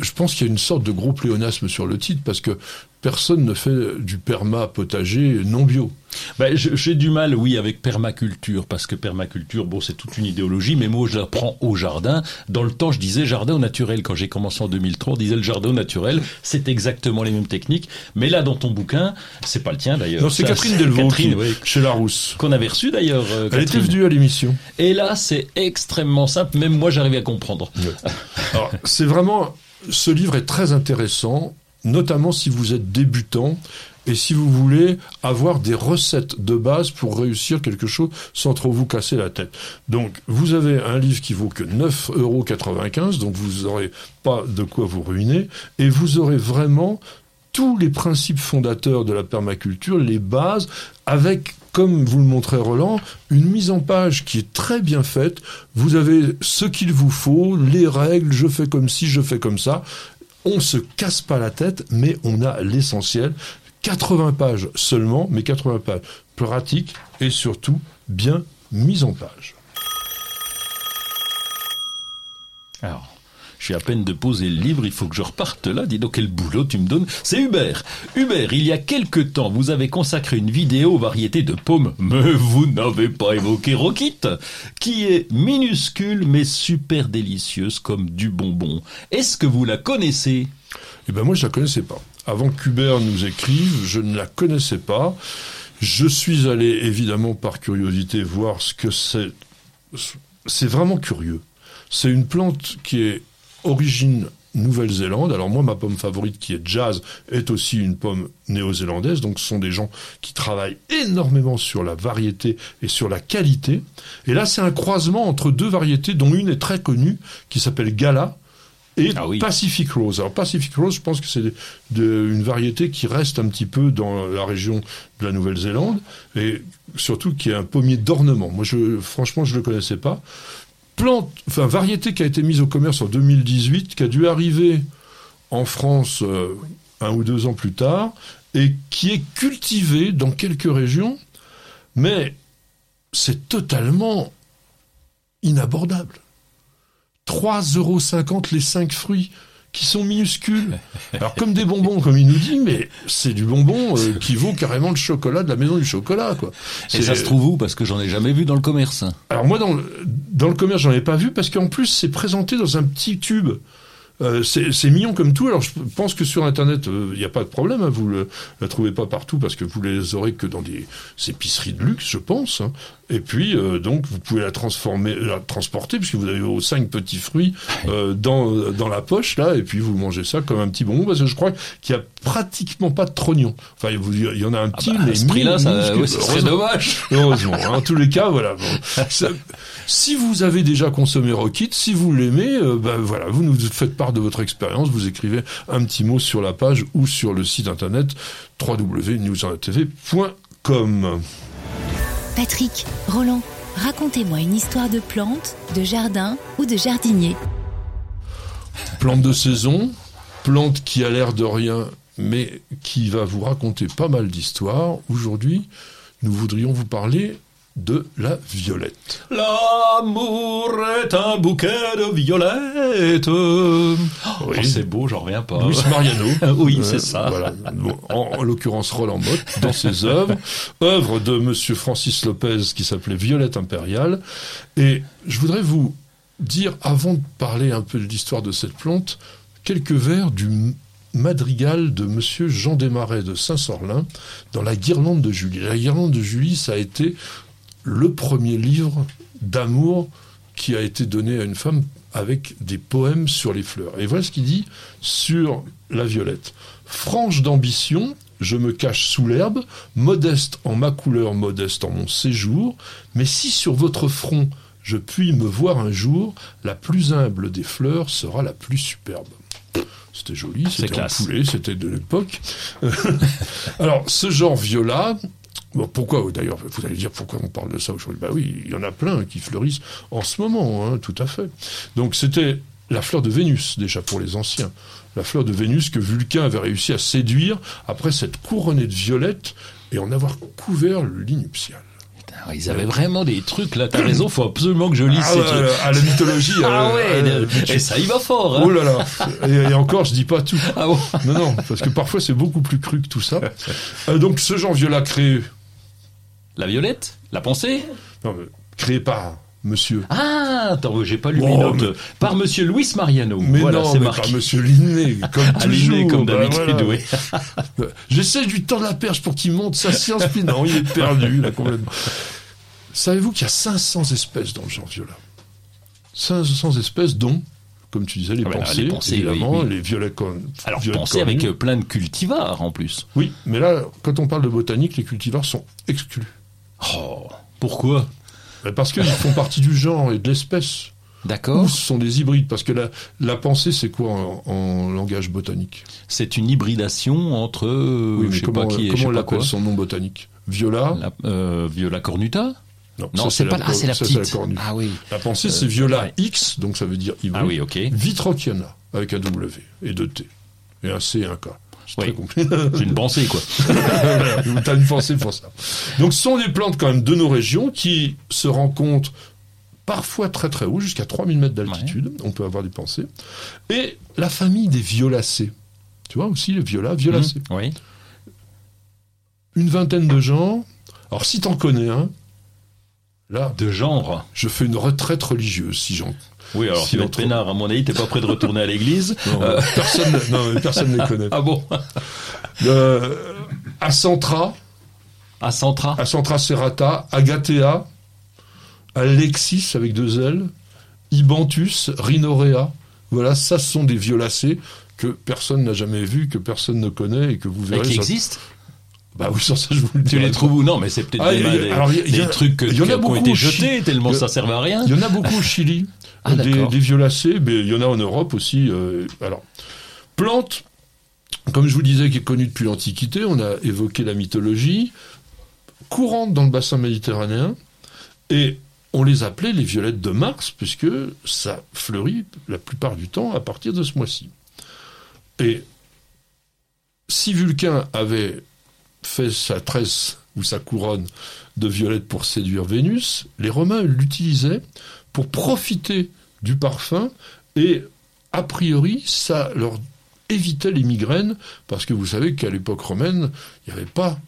Speaker 2: je pense qu'il y a une sorte de gros pléonasme sur le titre parce que personne ne fait du perma potager non bio.
Speaker 3: Ben, j'ai du mal, oui, avec permaculture, parce que permaculture, bon, c'est toute une idéologie, mais moi, je la prends au jardin. Dans le temps, je disais jardin au naturel. Quand j'ai commencé en 2003, on disait le jardin au naturel. C'est exactement les mêmes techniques. Mais là, dans ton bouquin, c'est pas le tien d'ailleurs.
Speaker 2: Non, c'est Catherine Delvaux
Speaker 3: Catherine, oui,
Speaker 2: chez Larousse.
Speaker 3: qu'on avait reçu d'ailleurs. euh,
Speaker 2: Elle était venue à l'émission.
Speaker 3: Et là, c'est extrêmement simple. Même moi, j'arrive à comprendre.
Speaker 2: C'est vraiment, ce livre est très intéressant, notamment si vous êtes débutant et si vous voulez avoir des recettes de base pour réussir quelque chose sans trop vous casser la tête. Donc, vous avez un livre qui vaut que 9,95 euros, donc vous n'aurez pas de quoi vous ruiner, et vous aurez vraiment tous les principes fondateurs de la permaculture, les bases, avec, comme vous le montrait Roland, une mise en page qui est très bien faite. Vous avez ce qu'il vous faut, les règles, je fais comme ci, je fais comme ça. On se casse pas la tête, mais on a l'essentiel. 80 pages seulement, mais 80 pages pratiques et surtout bien mises en page.
Speaker 3: Alors, suis à peine de poser le livre, il faut que je reparte là. Dis donc quel boulot tu me donnes. C'est Hubert. Hubert, il y a quelque temps, vous avez consacré une vidéo aux variétés de pommes, mais vous n'avez pas évoqué Roquite, qui est minuscule mais super délicieuse comme du bonbon. Est-ce que vous la connaissez?
Speaker 2: Eh ben moi, je la connaissais pas. Avant qu'Hubert nous écrive, je ne la connaissais pas. Je suis allé évidemment par curiosité voir ce que c'est. C'est vraiment curieux. C'est une plante qui est origine Nouvelle-Zélande. Alors moi, ma pomme favorite qui est Jazz est aussi une pomme néo-zélandaise. Donc ce sont des gens qui travaillent énormément sur la variété et sur la qualité. Et là, c'est un croisement entre deux variétés dont une est très connue qui s'appelle Gala et
Speaker 3: Ah oui.
Speaker 2: Pacific Rose. Alors Pacific Rose, je pense que c'est une variété qui reste un petit peu dans la région de la Nouvelle-Zélande et surtout qui est un pommier d'ornement. Moi, je, franchement, je le connaissais pas. Plante, enfin variété qui a été mise au commerce en 2018, qui a dû arriver en France euh, un ou deux ans plus tard et qui est cultivée dans quelques régions, mais c'est totalement inabordable. 3,50 euros les 5 fruits qui sont minuscules. Alors comme des bonbons, comme il nous dit, mais c'est du bonbon euh, qui vaut carrément le chocolat de la maison du chocolat, quoi.
Speaker 3: Et ça se trouve où? Parce que j'en ai jamais vu dans le commerce.
Speaker 2: alors moi, dans le, dans le commerce, j'en ai pas vu parce qu'en plus, c'est présenté dans un petit tube. Euh, c'est c'est mignon comme tout. Alors je pense que sur Internet, il n'y a pas de problème. Hein, vous le, la trouvez pas partout parce que vous les aurez que dans des épiceries de luxe, je pense. hein. Et puis euh, donc vous pouvez la transformer, la transporter puisque vous avez vos cinq petits fruits euh, dans dans la poche là, et puis vous mangez ça comme un petit bonbon parce que je crois qu'il y a pratiquement pas de trognon. Enfin, il y en a un petit,
Speaker 3: bah, à
Speaker 2: mais
Speaker 3: ce prix-là, ça-
Speaker 2: minuscule.
Speaker 3: ouais, ce serait
Speaker 2: Heureusement.
Speaker 3: dommage.
Speaker 2: Heureusement. hein. En tous les cas, voilà. Bon. Ça- si vous avez déjà consommé Rockit, si vous l'aimez, euh, ben voilà, vous nous faites part de votre expérience, vous écrivez un petit mot sur la page ou sur le site internet www.newsantv.com.
Speaker 1: Patrick, Roland, racontez-moi une histoire de plante, de jardin ou de jardinier.
Speaker 2: Plante de saison, plante qui a l'air de rien, mais qui va vous raconter pas mal d'histoires. Aujourd'hui, nous voudrions vous parler de la violette.
Speaker 3: L'amour est un bouquet de violettes. Oh, c'est beau, j'en reviens pas.
Speaker 2: Luis Mariano.
Speaker 3: Oui,
Speaker 2: Euh,
Speaker 3: c'est ça.
Speaker 2: Voilà. Bon, en, en l'occurrence, Roland Motte, dans ses œuvres. œuvre de Monsieur Francis Lopez qui s'appelait Violette impériale. Et je voudrais vous dire, avant de parler un peu de l'histoire de cette plante, quelques vers du madrigal de Monsieur Jean Desmarais de Saint-Sorlin dans La Guirlande de Julie. La Guirlande de Julie, ça a été le premier livre d'amour qui a été donné à une femme avec des poèmes sur les fleurs. Et voilà ce qu'il dit sur la violette. Franche d'ambition, je me cache sous l'herbe, modeste en ma couleur, modeste en mon séjour, mais si sur votre front je puis me voir un jour, la plus humble des fleurs sera la plus superbe. C'était joli, c'était un poulet, c'était de l'époque. Alors, ce genre viola, bon, pourquoi d'ailleurs Vous allez dire pourquoi on parle de ça aujourd'hui? Bah oui, il y en a plein qui fleurissent en ce moment, hein, tout à fait. Donc c'était la fleur de Vénus déjà pour les anciens. La fleur de Vénus que Vulcain avait réussi à séduire après s'être couronné de violette et en avoir couvert le lit nuptial.
Speaker 3: Putain, Ils avaient vraiment des trucs là. T'as raison, faut absolument que je lise
Speaker 2: Ah
Speaker 3: ces trucs.
Speaker 2: à la mythologie.
Speaker 3: Ah
Speaker 2: euh,
Speaker 3: ouais,
Speaker 2: euh,
Speaker 3: et ça y va fort. Hein.
Speaker 2: Oh là là et, et encore, je dis pas tout.
Speaker 3: Ah bon.
Speaker 2: Non, non, parce que parfois c'est beaucoup plus cru que tout ça. Euh, donc ce genre viola créé,
Speaker 3: La violette, la pensée.
Speaker 2: non, mais créé par Monsieur.
Speaker 3: Ah, attends, j'ai pas lu
Speaker 2: Oh,
Speaker 3: mes notes.
Speaker 2: mais-
Speaker 3: Par Monsieur Luis Mariano.
Speaker 2: Mais
Speaker 3: voilà,
Speaker 2: non,
Speaker 3: c'est
Speaker 2: mais
Speaker 3: marqué.
Speaker 2: par Monsieur Linné, comme
Speaker 3: Aligné
Speaker 2: toujours.
Speaker 3: comme
Speaker 2: bah
Speaker 3: d'habitude,
Speaker 2: voilà.
Speaker 3: oui.
Speaker 2: J'essaie de lui tendre la perche pour qu'il monte sa science, puis non, il est perdu, là, complètement. Savez-vous qu'il y a 500 espèces dans le genre viola? 500 espèces, dont, comme tu disais, les
Speaker 3: Ah
Speaker 2: pensées,
Speaker 3: les pensées,
Speaker 2: évidemment,
Speaker 3: oui, oui.
Speaker 2: les violets
Speaker 3: Alors, pensez avec euh, plein de cultivars en plus.
Speaker 2: Oui, mais là, quand on parle de botanique, les cultivars sont exclus.
Speaker 3: Oh, pourquoi
Speaker 2: Mais Parce qu'ils font partie du genre et de l'espèce.
Speaker 3: D'accord.
Speaker 2: Ou ce sont des hybrides Parce que la, la pensée, c'est quoi en, en langage botanique?
Speaker 3: C'est une hybridation entre, euh,
Speaker 2: Oui,
Speaker 3: je sais
Speaker 2: comment,
Speaker 3: pas qui, je
Speaker 2: comment
Speaker 3: sais
Speaker 2: on
Speaker 3: pas
Speaker 2: l'appelle son nom botanique? Viola?
Speaker 3: La, euh, Viola cornuta?
Speaker 2: Non,
Speaker 3: Non, c'est pas
Speaker 2: la.
Speaker 3: Ah, c'est la
Speaker 2: ça,
Speaker 3: petite.
Speaker 2: cornue.
Speaker 3: ah oui.
Speaker 2: La pensée, c'est
Speaker 3: Euh,
Speaker 2: Viola
Speaker 3: ouais.
Speaker 2: X, donc ça veut dire hybride.
Speaker 3: Ah oui, ok.
Speaker 2: Vitrociana, avec un W et deux T. Et un C et un K. C'est
Speaker 3: Oui. C'est une pensée, quoi.
Speaker 2: T'as une pensée pour ça. Donc ce sont des plantes quand même de nos régions qui se rencontrent parfois très très haut, jusqu'à 3000 mètres d'altitude. On peut avoir des pensées. Et la famille des violacées. Tu vois aussi les violas, violacées.
Speaker 3: Mmh, Oui.
Speaker 2: Une vingtaine de genres. Alors si t'en connais un, là,
Speaker 3: De genre.
Speaker 2: je fais une retraite religieuse si j'en
Speaker 3: Oui, alors
Speaker 2: Si trouve-
Speaker 3: peinard, à mon avis, t'es pas prêt de retourner à l'église.
Speaker 2: Non,
Speaker 3: Euh.
Speaker 2: personne, ne- non, mais personne ne les connaît.
Speaker 3: Ah bon?
Speaker 2: Euh, Acentra,
Speaker 3: À Centra?
Speaker 2: Acentra serrata, Agathea, Alexis avec deux L, Ibanthus, Rhinorea. Voilà, ça ce sont des violacées que personne n'a jamais vues, que personne ne connaît et que vous
Speaker 3: et
Speaker 2: verrez.
Speaker 3: qui
Speaker 2: ça-
Speaker 3: existent?
Speaker 2: Bah oui, sans ça je vous le
Speaker 3: Tu
Speaker 2: dirai
Speaker 3: les trouves où Non, mais c'est peut-être
Speaker 2: Ah,
Speaker 3: des,
Speaker 2: alors, il y a-
Speaker 3: des
Speaker 2: y a-
Speaker 3: trucs qui ont
Speaker 2: beaucoup
Speaker 3: été jetés tellement ça servait à rien.
Speaker 2: Il y en a beaucoup au Chili,
Speaker 3: Ah,
Speaker 2: des violacées, mais il y en a en Europe aussi. euh, alors, plante, comme je vous disais, qui est connue depuis l'Antiquité, on a évoqué la mythologie, courante dans le bassin méditerranéen, et on les appelait les violettes de Mars, puisque ça fleurit la plupart du temps à partir de ce mois-ci. Et si Vulcain avait fait sa tresse ou sa couronne de violettes pour séduire Vénus, les Romains l'utilisaient pour profiter du parfum et a priori ça leur évitait les migraines parce que vous savez qu'à l'époque romaine il n'y avait pas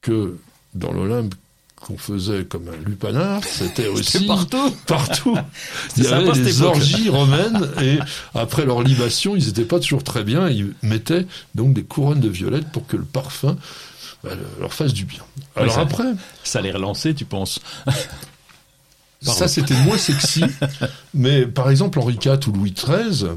Speaker 2: que dans l'Olympe qu'on faisait comme un lupanar, c'était aussi
Speaker 3: partout.
Speaker 2: partout. Il y avait des orgies romaines et après leur libation, ils n'étaient pas toujours très bien. Ils mettaient donc des couronnes de violettes pour que le parfum bah, leur fasse du bien. Alors
Speaker 3: ça-
Speaker 2: après,
Speaker 3: Ça les relancer, tu penses?
Speaker 2: Ça c'était moins sexy, mais par exemple Henri IV ou Louis XIII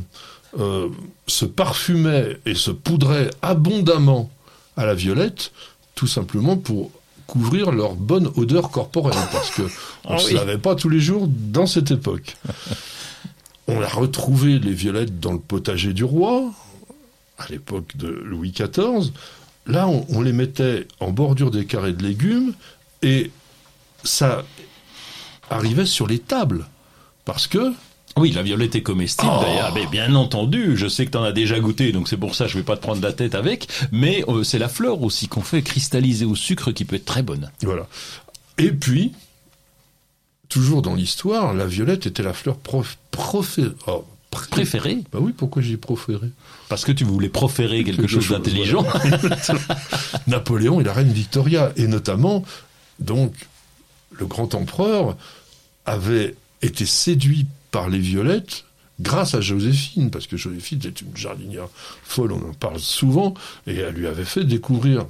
Speaker 2: euh, se parfumaient et se poudraient abondamment à la violette, tout simplement pour couvrir leur bonne odeur corporelle, parce que on
Speaker 3: Ah
Speaker 2: ne se
Speaker 3: oui.
Speaker 2: lavait pas tous les jours dans cette époque. On a retrouvé les violettes dans le potager du roi, à l'époque de Louis XIV. Là, on, on les mettait en bordure des carrés de légumes et ça arrivait sur les tables. Parce que,
Speaker 3: Oui, la violette est comestible
Speaker 2: Oh.
Speaker 3: d'ailleurs. Mais bien entendu, je sais que t'en as déjà goûté, donc c'est pour ça que je vais pas te prendre la tête avec. Mais euh, c'est la fleur aussi qu'on fait cristalliser au sucre qui peut être très bonne.
Speaker 2: voilà. Et puis, toujours dans l'histoire, la violette était la fleur prof, profé- oh, pré-
Speaker 3: Préférée
Speaker 2: Bah oui, pourquoi j'ai proféré
Speaker 3: Parce que tu voulais proférer quelque,
Speaker 2: Quelque
Speaker 3: chose
Speaker 2: chose,
Speaker 3: d'intelligent.
Speaker 2: Napoléon et la reine Victoria. Et notamment, donc, le grand empereur avait été séduit par les violettes grâce à Joséphine, parce que Joséphine était une jardinière folle, on en parle souvent, et elle lui avait fait découvrir.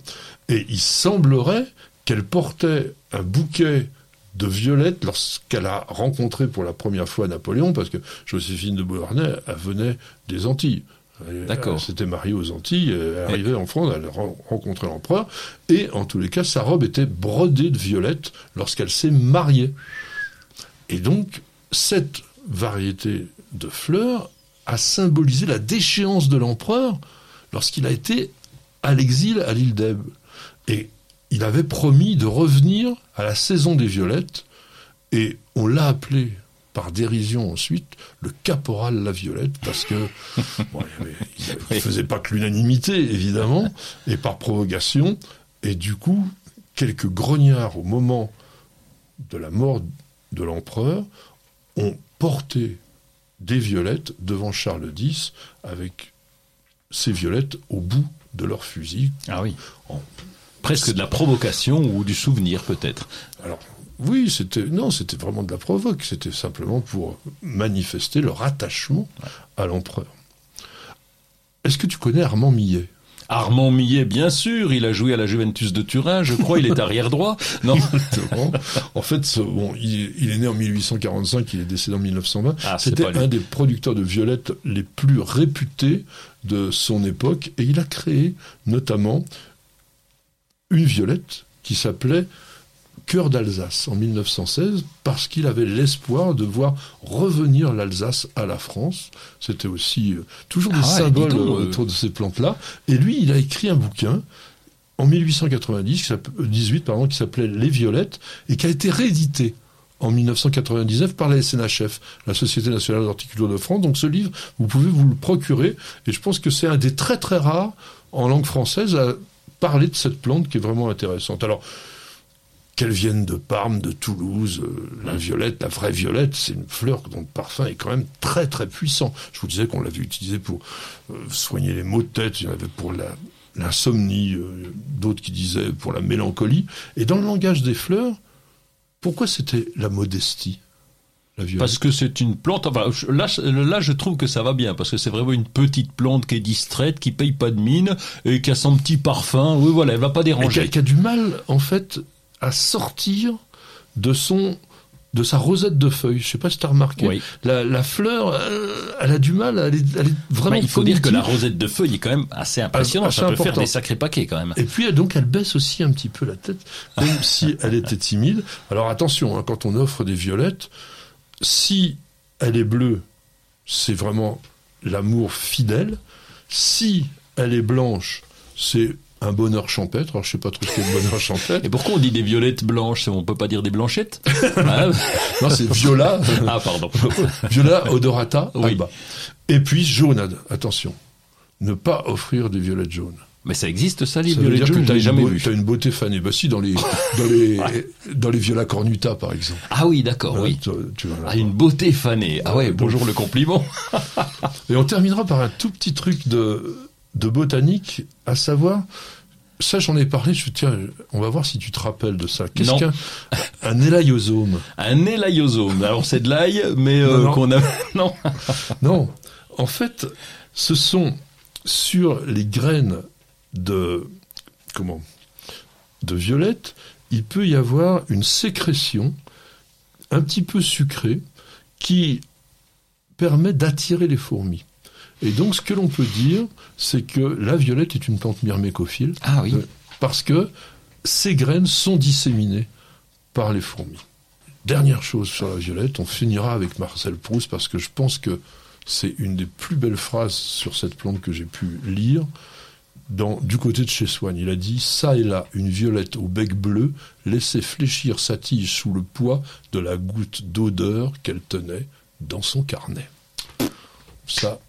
Speaker 2: Et il semblerait qu'elle portait un bouquet de violettes lorsqu'elle a rencontré pour la première fois Napoléon, parce que Joséphine de Beauharnais, elle venait des Antilles. Elle-
Speaker 3: D'accord.
Speaker 2: Elle s'était mariée aux Antilles, elle arrivait en France, elle a ren- rencontré l'empereur, et en tous les cas, sa robe était brodée de violettes lorsqu'elle s'est mariée. Et donc, cette variété de fleurs a symbolisé la déchéance de l'empereur lorsqu'il a été à l'exil à l'île d'Elbe. Et il avait promis de revenir à la saison des violettes, et on l'a appelé par dérision ensuite le caporal la violette parce que il ne faisait pas que l'unanimité évidemment et par provocation et du coup quelques grognards au moment de la mort de l'empereur ont porté des violettes devant Charles X avec ces violettes au bout de leur fusil.
Speaker 3: Ah oui. Presque de la provocation ou du souvenir peut-être.
Speaker 2: Alors oui, c'était non, c'était vraiment de la provoque. C'était simplement pour manifester leur attachement à l'empereur. Est-ce que tu connais Armand Millet?
Speaker 3: Armand Millet, bien sûr, il a joué à la Juventus de Turin, je crois, il est arrière droit. Non.
Speaker 2: en fait, bon, il, est né en 1845, il est décédé en 1920. Ah, C'était un des producteurs de violettes les plus réputés de son époque, et il a créé notamment une violette qui s'appelait cœur d'Alsace en 1916 parce qu'il avait l'espoir de voir revenir l'Alsace à la France. C'était aussi euh, toujours des ah symboles euh, autour de ces plantes-là. Et lui, il a écrit un bouquin en 1890, 18, euh, pardon, qui s'appelait Les Violettes et qui a été réédité en 1999 par la SNHF, la Société nationale d'horticulture de France. Donc ce livre, vous pouvez vous le procurer et je pense que c'est un des très très rares en langue française à parler de cette plante qui est vraiment intéressante. Alors, qu'elle vienne de Parme, de Toulouse, euh, la violette, la vraie violette, c'est une fleur dont le parfum est quand même très très puissant. Je vous disais qu'on l'avait utilisé pour euh, soigner les maux de tête, il y en avait pour l'insomnie, euh, d'autres qui disaient pour la mélancolie. Et dans le langage des fleurs, pourquoi c'était la modestie? La violette
Speaker 3: parce que c'est une plante. Enfin, là, là, je trouve que ça va bien parce que c'est vraiment une petite plante qui est distraite, qui paye pas de mine et qui a son petit parfum. Oui, voilà, elle va pas déranger.
Speaker 2: Et qui a du mal, en fait, à sortir de son de sa rosette de feuilles. Je sais pas si tu as remarqué. La, fleur, euh, elle a du mal, elle est, elle est vraiment.
Speaker 3: il faut dire que la rosette de feuilles est quand même assez impressionnante. ça peut faire des sacrés paquets quand même.
Speaker 2: Et puis donc elle baisse aussi un petit peu la tête, comme si elle était timide. Alors attention, hein, quand on offre des violettes, si elle est bleue, c'est vraiment l'amour fidèle. Si elle est blanche, c'est un bonheur champêtre. Alors je sais pas trop ce qu'est le bonheur champêtre.
Speaker 3: Et pourquoi on dit des violettes blanches On peut pas dire des blanchettes
Speaker 2: ah. Non, c'est viola.
Speaker 3: ah pardon.
Speaker 2: viola odorata oui. Et puis jaune. Attention, ne pas offrir des violettes jaunes.
Speaker 3: Mais ça existe ça, les violettes jaunes
Speaker 2: Tu jamais vu. T'as une beauté fanée. Bah si, dans les dans les dans les viola cornuta par exemple.
Speaker 3: Ah oui, d'accord, oui. Tu, ah, une beauté fanée. Ah ouais, bonjour le compliment.
Speaker 2: Et on terminera par un tout petit truc de de botanique, à savoir, ça j'en ai parlé, je tiens, on va voir si tu te rappelles de ça. Qu'est-ce qu'un un élaïosome
Speaker 3: Un élaïosome, alors c'est de l'ail, mais euh, qu'on a...
Speaker 2: non. non, en fait, ce sont sur les graines de... comment De violette, il peut y avoir une sécrétion un petit peu sucrée qui permet d'attirer les fourmis. Et donc, ce que l'on peut dire, c'est que la violette est une plante myrmécophile.
Speaker 3: Ah oui. Euh,
Speaker 2: parce que ses graines sont disséminées par les fourmis. Dernière chose sur la violette, on finira avec Marcel Proust parce que je pense que c'est une des plus belles phrases sur cette plante que j'ai pu lire. Dans, du côté de chez Swann, il a dit Ça et là, une violette au bec bleu laissait fléchir sa tige sous le poids de la goutte d'odeur qu'elle tenait dans son carnet. Ça,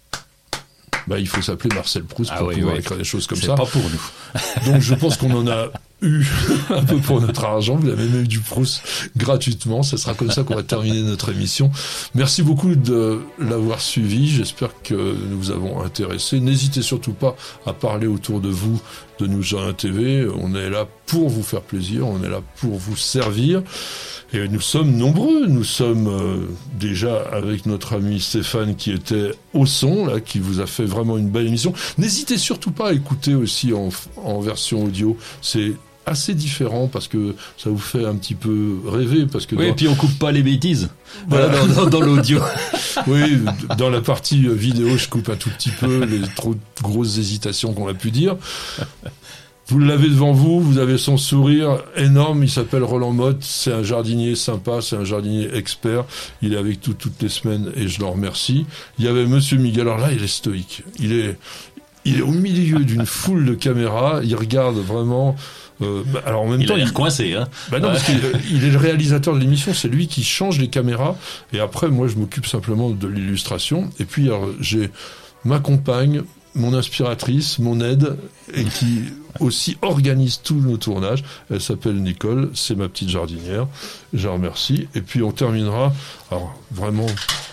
Speaker 2: bah, il faut s'appeler Marcel Proust ah pour pouvoir écrire des choses comme ça.
Speaker 3: pas pour nous.
Speaker 2: Donc je pense qu'on en a eu un peu pour notre argent. Vous avez même eu du Proust gratuitement. Ce sera comme ça qu'on va terminer notre émission. Merci beaucoup de l'avoir suivi. J'espère que nous vous avons intéressé. N'hésitez surtout pas à parler autour de vous de Nous Jardin TV. On est là pour vous faire plaisir. On est là pour vous servir. Et nous sommes nombreux. Nous sommes euh, déjà avec notre ami Stéphane qui était au son, là, qui vous a fait vraiment une belle émission. N'hésitez surtout pas à écouter aussi en, en version audio. C'est assez différent parce que ça vous fait un petit peu rêver parce que
Speaker 3: oui, et puis on coupe pas les bêtises voilà. dans, dans l'audio
Speaker 2: oui dans la partie vidéo je coupe un tout petit peu les trop grosses hésitations qu'on a pu dire Vous l'avez devant vous, vous avez son sourire énorme, il s'appelle Roland Motte, c'est un jardinier sympa, c'est un jardinier expert, il est avec nous toutes les semaines et je l'en remercie. Il y avait monsieur Miguel, alors là il est stoïque, il est, il est au milieu d'une foule de caméras, il regarde vraiment...
Speaker 3: Euh, bah, alors en même il temps, a l'air coincé. Hein
Speaker 2: bah non, parce qu'il est le réalisateur de l'émission, c'est lui qui change les caméras. Et après, moi, je m'occupe simplement de l'illustration. Et puis, j'ai ma compagne, mon inspiratrice, mon aide, et qui aussi organise tous nos tournages. Elle s'appelle Nicole, c'est ma petite jardinière. Je la remercie. Et puis on terminera, alors vraiment,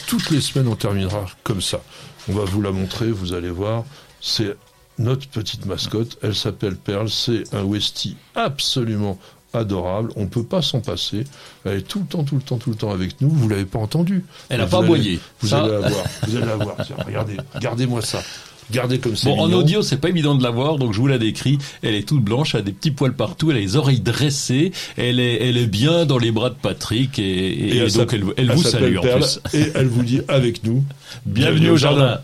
Speaker 2: toutes les semaines on terminera comme ça. On va vous la montrer, vous allez voir. C'est notre petite mascotte. Elle s'appelle Perle. C'est un Westie absolument adorable. On ne peut pas s'en passer. Elle est tout le temps, tout le temps, tout le temps avec nous. Vous l'avez pas entendu.
Speaker 3: Elle n'a pas aboyé.
Speaker 2: Vous, allez la voir. Vous allez la voir. regardez, regardez-moi ça. Gardez comme ça.
Speaker 3: Bon, en audio, c'est pas évident de la voir, donc je vous la décris. Elle est toute blanche, elle a des petits poils partout, elle a les oreilles dressées, elle est, elle est bien dans les bras de Patrick et,
Speaker 2: et, donc elle, elle vous salue en plus. Et elle vous dit avec nous,
Speaker 3: bienvenue, au jardin.